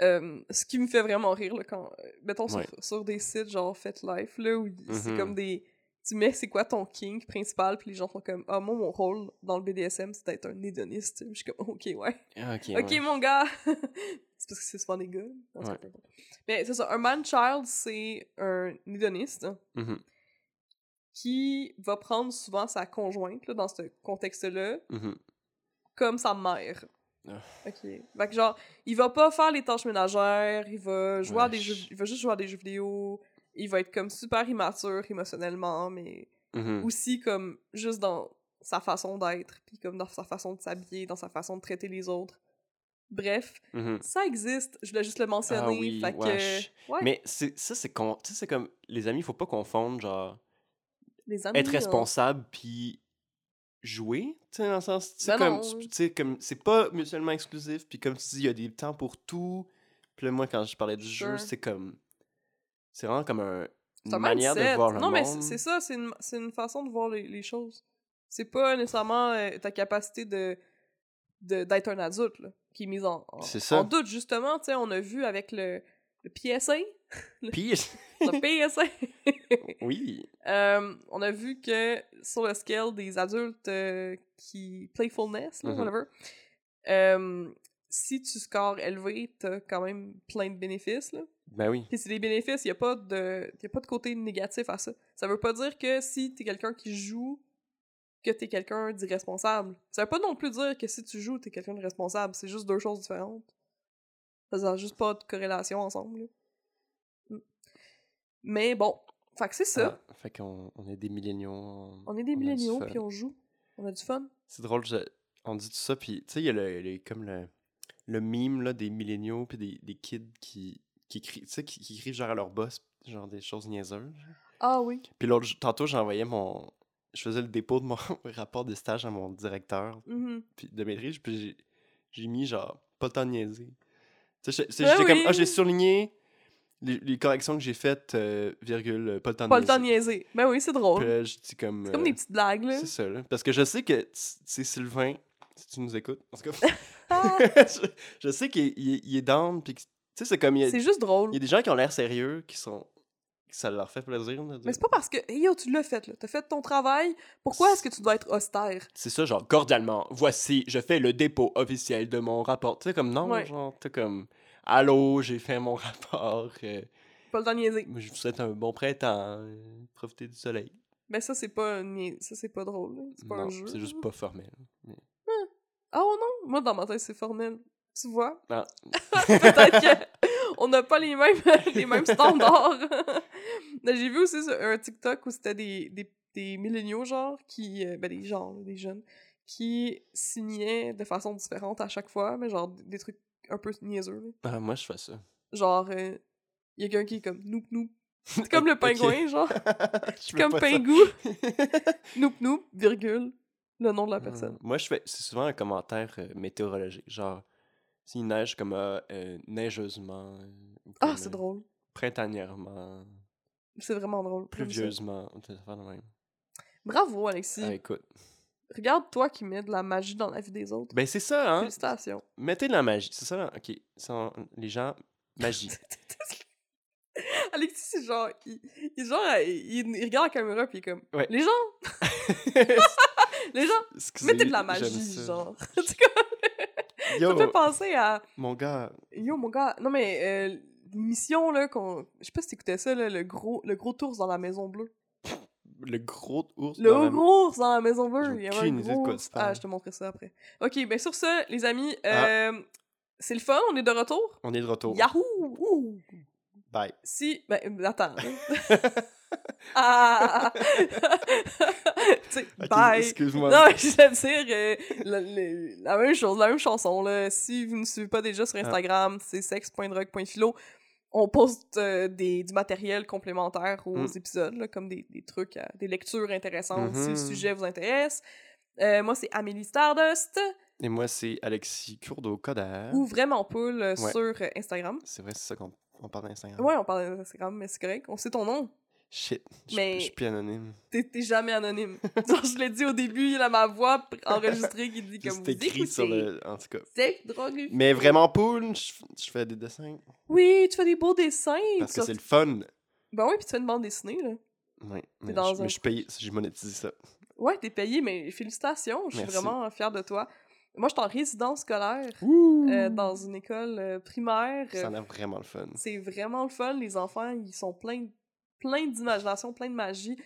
Euh, ce qui me fait vraiment rire, là, quand. Euh, mettons sur, des sites genre Fait Life, là, où c'est comme mm-hmm. des. Tu mets c'est quoi ton kink principal, puis les gens sont comme Ah, moi, mon rôle dans le BDSM, c'est d'être un hédoniste. Je suis comme Ok, ouais. Ah, ok, mon gars C'est parce que c'est souvent des gars. Mais c'est ça, un man-child, c'est un hédoniste mm-hmm. qui va prendre souvent sa conjointe, là, dans ce contexte-là, mm-hmm. comme sa mère. Ah. Ok. Fait que genre, il va pas faire les tâches ménagères, il va jouer à des jeux, il va juste jouer à des jeux vidéo, il va être comme super immature émotionnellement, mais mm-hmm. aussi comme juste dans sa façon d'être, puis comme dans sa façon de s'habiller, dans sa façon de traiter les autres. Bref, mm-hmm. ça existe, je voulais juste le mentionner. Ah oui, fait que... Mais ça, c'est con... c'est comme. Les amis, faut pas confondre, genre. Les amis, être responsable, puis jouer, tu sais, dans le sens, tu sais, comme, tu sais, comme, c'est pas mutuellement exclusif, puis comme tu dis, il y a des temps pour tout, puis là, moi, quand je parlais du jeu, c'est comme, c'est vraiment comme un, une manière de voir le non, monde. Non, mais c'est ça, c'est une, une, façon de voir les, les choses. C'est pas nécessairement euh, ta capacité de d'être un adulte, là, qui est mise en, en, en doute, justement, tu sais, on a vu avec le, le PSA, le, PSA. le PSA. oui. Euh, on a vu que sur le scale des adultes euh, qui. playfulness, là, mm-hmm. whatever, euh, si tu scores élevé, t'as quand même plein de bénéfices. Là. Ben oui. Puis c'est des bénéfices, il n'y a, pas de, y a pas de côté négatif à ça. Ça veut pas dire que si t'es quelqu'un qui joue, que t'es quelqu'un d'irresponsable. Ça veut pas non plus dire que si tu joues, t'es quelqu'un de responsable. C'est juste deux choses différentes. Ça n'a juste pas de corrélation ensemble. Là. Mais bon, fait que c'est ça. Ah, fait qu'on on est des milléniaux. On, est des milléniaux, puis on joue. On a du fun. C'est drôle, on dit tout ça, puis tu sais, il y a le, comme le, le mime là, des milléniaux, puis des, des kids qui, qui, écrivent, qui, qui genre à leur boss, genre des choses niaiseuses. Ah oui. Puis l'autre, tantôt, j'envoyais mon. Je faisais le dépôt de mon rapport de stage à mon directeur mm-hmm. puis de maîtrise, puis j'ai mis genre pas le temps de niaiser. Tu sais, ben comme, ah, j'ai surligné les, corrections que j'ai faites, euh, virgule, euh, pas le temps de Pas le temps de niaiser. Ben oui, c'est drôle. Puis je dis comme. C'est comme des euh, petites blagues, là. C'est ça, là. Parce que je sais que, c'est Sylvain, si tu nous écoutes. En tout cas, Ah, je, je sais qu'il est, est- down, puis tu sais, c'est comme, c'est juste drôle. il y a des gens qui ont l'air sérieux, qui sont... ça leur fait plaisir. de dire- Mais c'est pas parce que, hey, yo, tu l'as fait, là. T'as fait ton travail. Pourquoi est-ce que tu dois être austère? C'est ça, genre, cordialement, voici, je fais le dépôt officiel de mon rapport. Tu sais, comme, non, Ouais. genre, t'es comme, allô, j'ai fait mon rapport, euh, Pas le temps de niaiser. je vous souhaite un bon printemps, euh, profitez du soleil. Mais ça, c'est pas, nia- ça, c'est pas drôle. C'est pas un Non, jeu. c'est juste pas formel. Ah oh non, moi, dans ma tête, c'est formel. Tu vois? Ah. Peut-être qu'on n'a pas les mêmes, les mêmes standards. J'ai vu aussi un TikTok où c'était des, des, des milléniaux, genre, qui... euh, ben, des gens, des jeunes, qui signaient de façon différente à chaque fois, mais genre des trucs un peu niaiseux. Ah, moi, je fais ça. Genre, il y a quelqu'un qui est comme « Noop Noop ». C'est comme le pingouin, genre. Fais Comme. Pingou. Noop Noop, virgule, le nom de la personne. Euh, Moi, je fais. C'est souvent un commentaire euh, météorologique. Genre, s'il neige comme euh, euh, neigeusement. euh, Ah, c'est euh, drôle. Printanièrement. C'est vraiment drôle. Pluvieusement. même. Bravo, Alexis. Ah, écoute. Regarde toi qui mets de la magie dans la vie des autres. Ben, c'est ça, hein. Félicitations. Mettez de la magie. C'est ça, là? Ok. Ça, les gens. Magie. Alexis, c'est genre, il, il, genre, il, il regarde la caméra puis il est comme, Ouais. les gens, les gens, mettez de la magie, genre. Ça Yo, me fait penser à, mon gars. yo mon gars, non mais euh, l'émission là qu'on, je sais pas si t'écoutais ça là, le gros, le gros ours dans la maison bleue. Le gros ours. Le dans la- gros ours dans la maison bleue. Il y avait un gros. Ah, je te montrerai ça après. Ok, ben sur ce, les amis, Ah. euh, c'est le fun, on est de retour? On est de retour. Yahoo! Ouh! Bye. Si, ben, attends. ah! tu sais, Ok, bye! Excuse-moi. Non, je vais dire euh, la, la- la même chose, la même chanson. Là. Si vous ne suivez pas déjà Ah. sur Instagram, c'est sex.drug.philo. On poste euh, des, du matériel complémentaire aux Mm. épisodes, là, comme des, des trucs, euh, des lectures intéressantes si le Mhm. sujet vous intéresse. Euh, moi, c'est Amélie Stardust Et moi, c'est Alexis Courdeau-Coder. ou Vraiment Poule Ouais. sur Instagram. C'est vrai, c'est ça qu'on on parle d'Instagram. Ouais, on parle d'Instagram, mais c'est correct. On sait ton nom. Shit. Je Mais- je suis plus anonyme. T'es jamais anonyme. Je l'ai dit au début, il a ma voix enregistrée qui dit comme C'est vous écrit sur le. En tout cas. Sexe, drogue. Mais vraiment, poule, je, fais des dessins. Oui, tu fais des beaux dessins. Parce que c'est le fun. Ben oui, puis tu fais une bande dessinée, là. Oui. Mais, dans je, un mais je suis payé. J'ai monétisé ça. Ouais, t'es payé, mais félicitations. Je suis vraiment fière de toi. Moi, je suis en résidence scolaire euh, dans une école euh, primaire. Ça en a vraiment le fun. C'est vraiment le fun. Les enfants, ils sont pleins, plein d'imagination, plein de magie.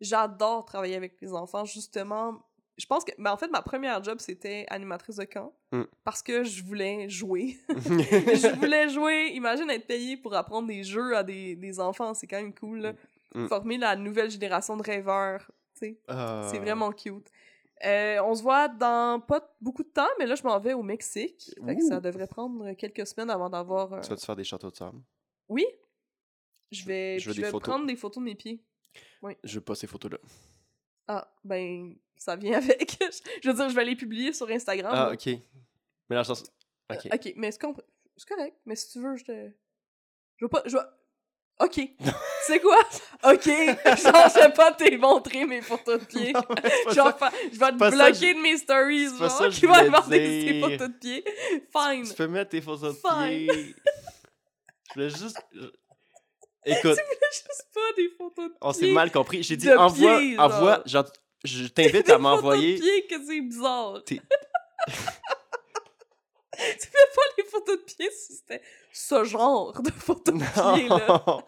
J'adore travailler avec les enfants, justement. Je pense que, ben, en fait, ma première job, c'était animatrice de camp. Mm. Parce que je voulais jouer. je voulais jouer. Imagine être payé pour apprendre des jeux à des, des enfants. C'est quand même cool, là. Mm. Former la nouvelle génération de rêveurs. tu sais. Ah. C'est vraiment cute. Euh, on se voit dans pas beaucoup de temps, mais là, je m'en vais au Mexique. Fait que Ouh. ça devrait prendre quelques semaines avant d'avoir. euh, Tu vas te faire des châteaux de sable? Oui. Je vais, Je veux je des vais photos. prendre des photos de mes pieds. Je veux pas ces photos-là. Ah, ben, ça vient avec. je veux dire, je vais les publier sur Instagram. Ah, là. ok. Mais là, je pense. Ok. Euh, ok, mais C'est correct, mais si tu veux, je te. Je veux pas. Je veux... Ok. sais quoi? Ok. Genre, je vais pas te montrer mes photos de pieds. Non, c'est Genre, ça. je vais te ça bloquer de mes stories, c'est ça genre, je qui avoir des dire. photos de pieds. Fine. Tu peux mettre tes photos de Fine. pied. Je voulais juste. Je- Écoute, Juste pas des photos de on s'est mal compris. J'ai dit envoie, genre. envoie. Genre, je t'invite Des à photos m'envoyer. de pieds que c'est bizarre. Tu fais pas les photos de pieds si c'était ce genre de photos de pieds, là.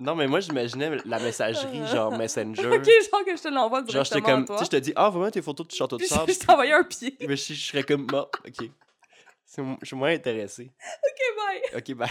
Non. mais moi, j'imaginais la messagerie, genre Messenger. Ok, genre que je te l'envoie Genre, directement j'étais comme. à toi. Tu sais, je te dis, ah, vraiment tes photos de château de sable. je je t'envoyais un pied. Mais je, je serais comme, bon, ok. Je suis moins intéressé. Ok, bye. Ok, bye.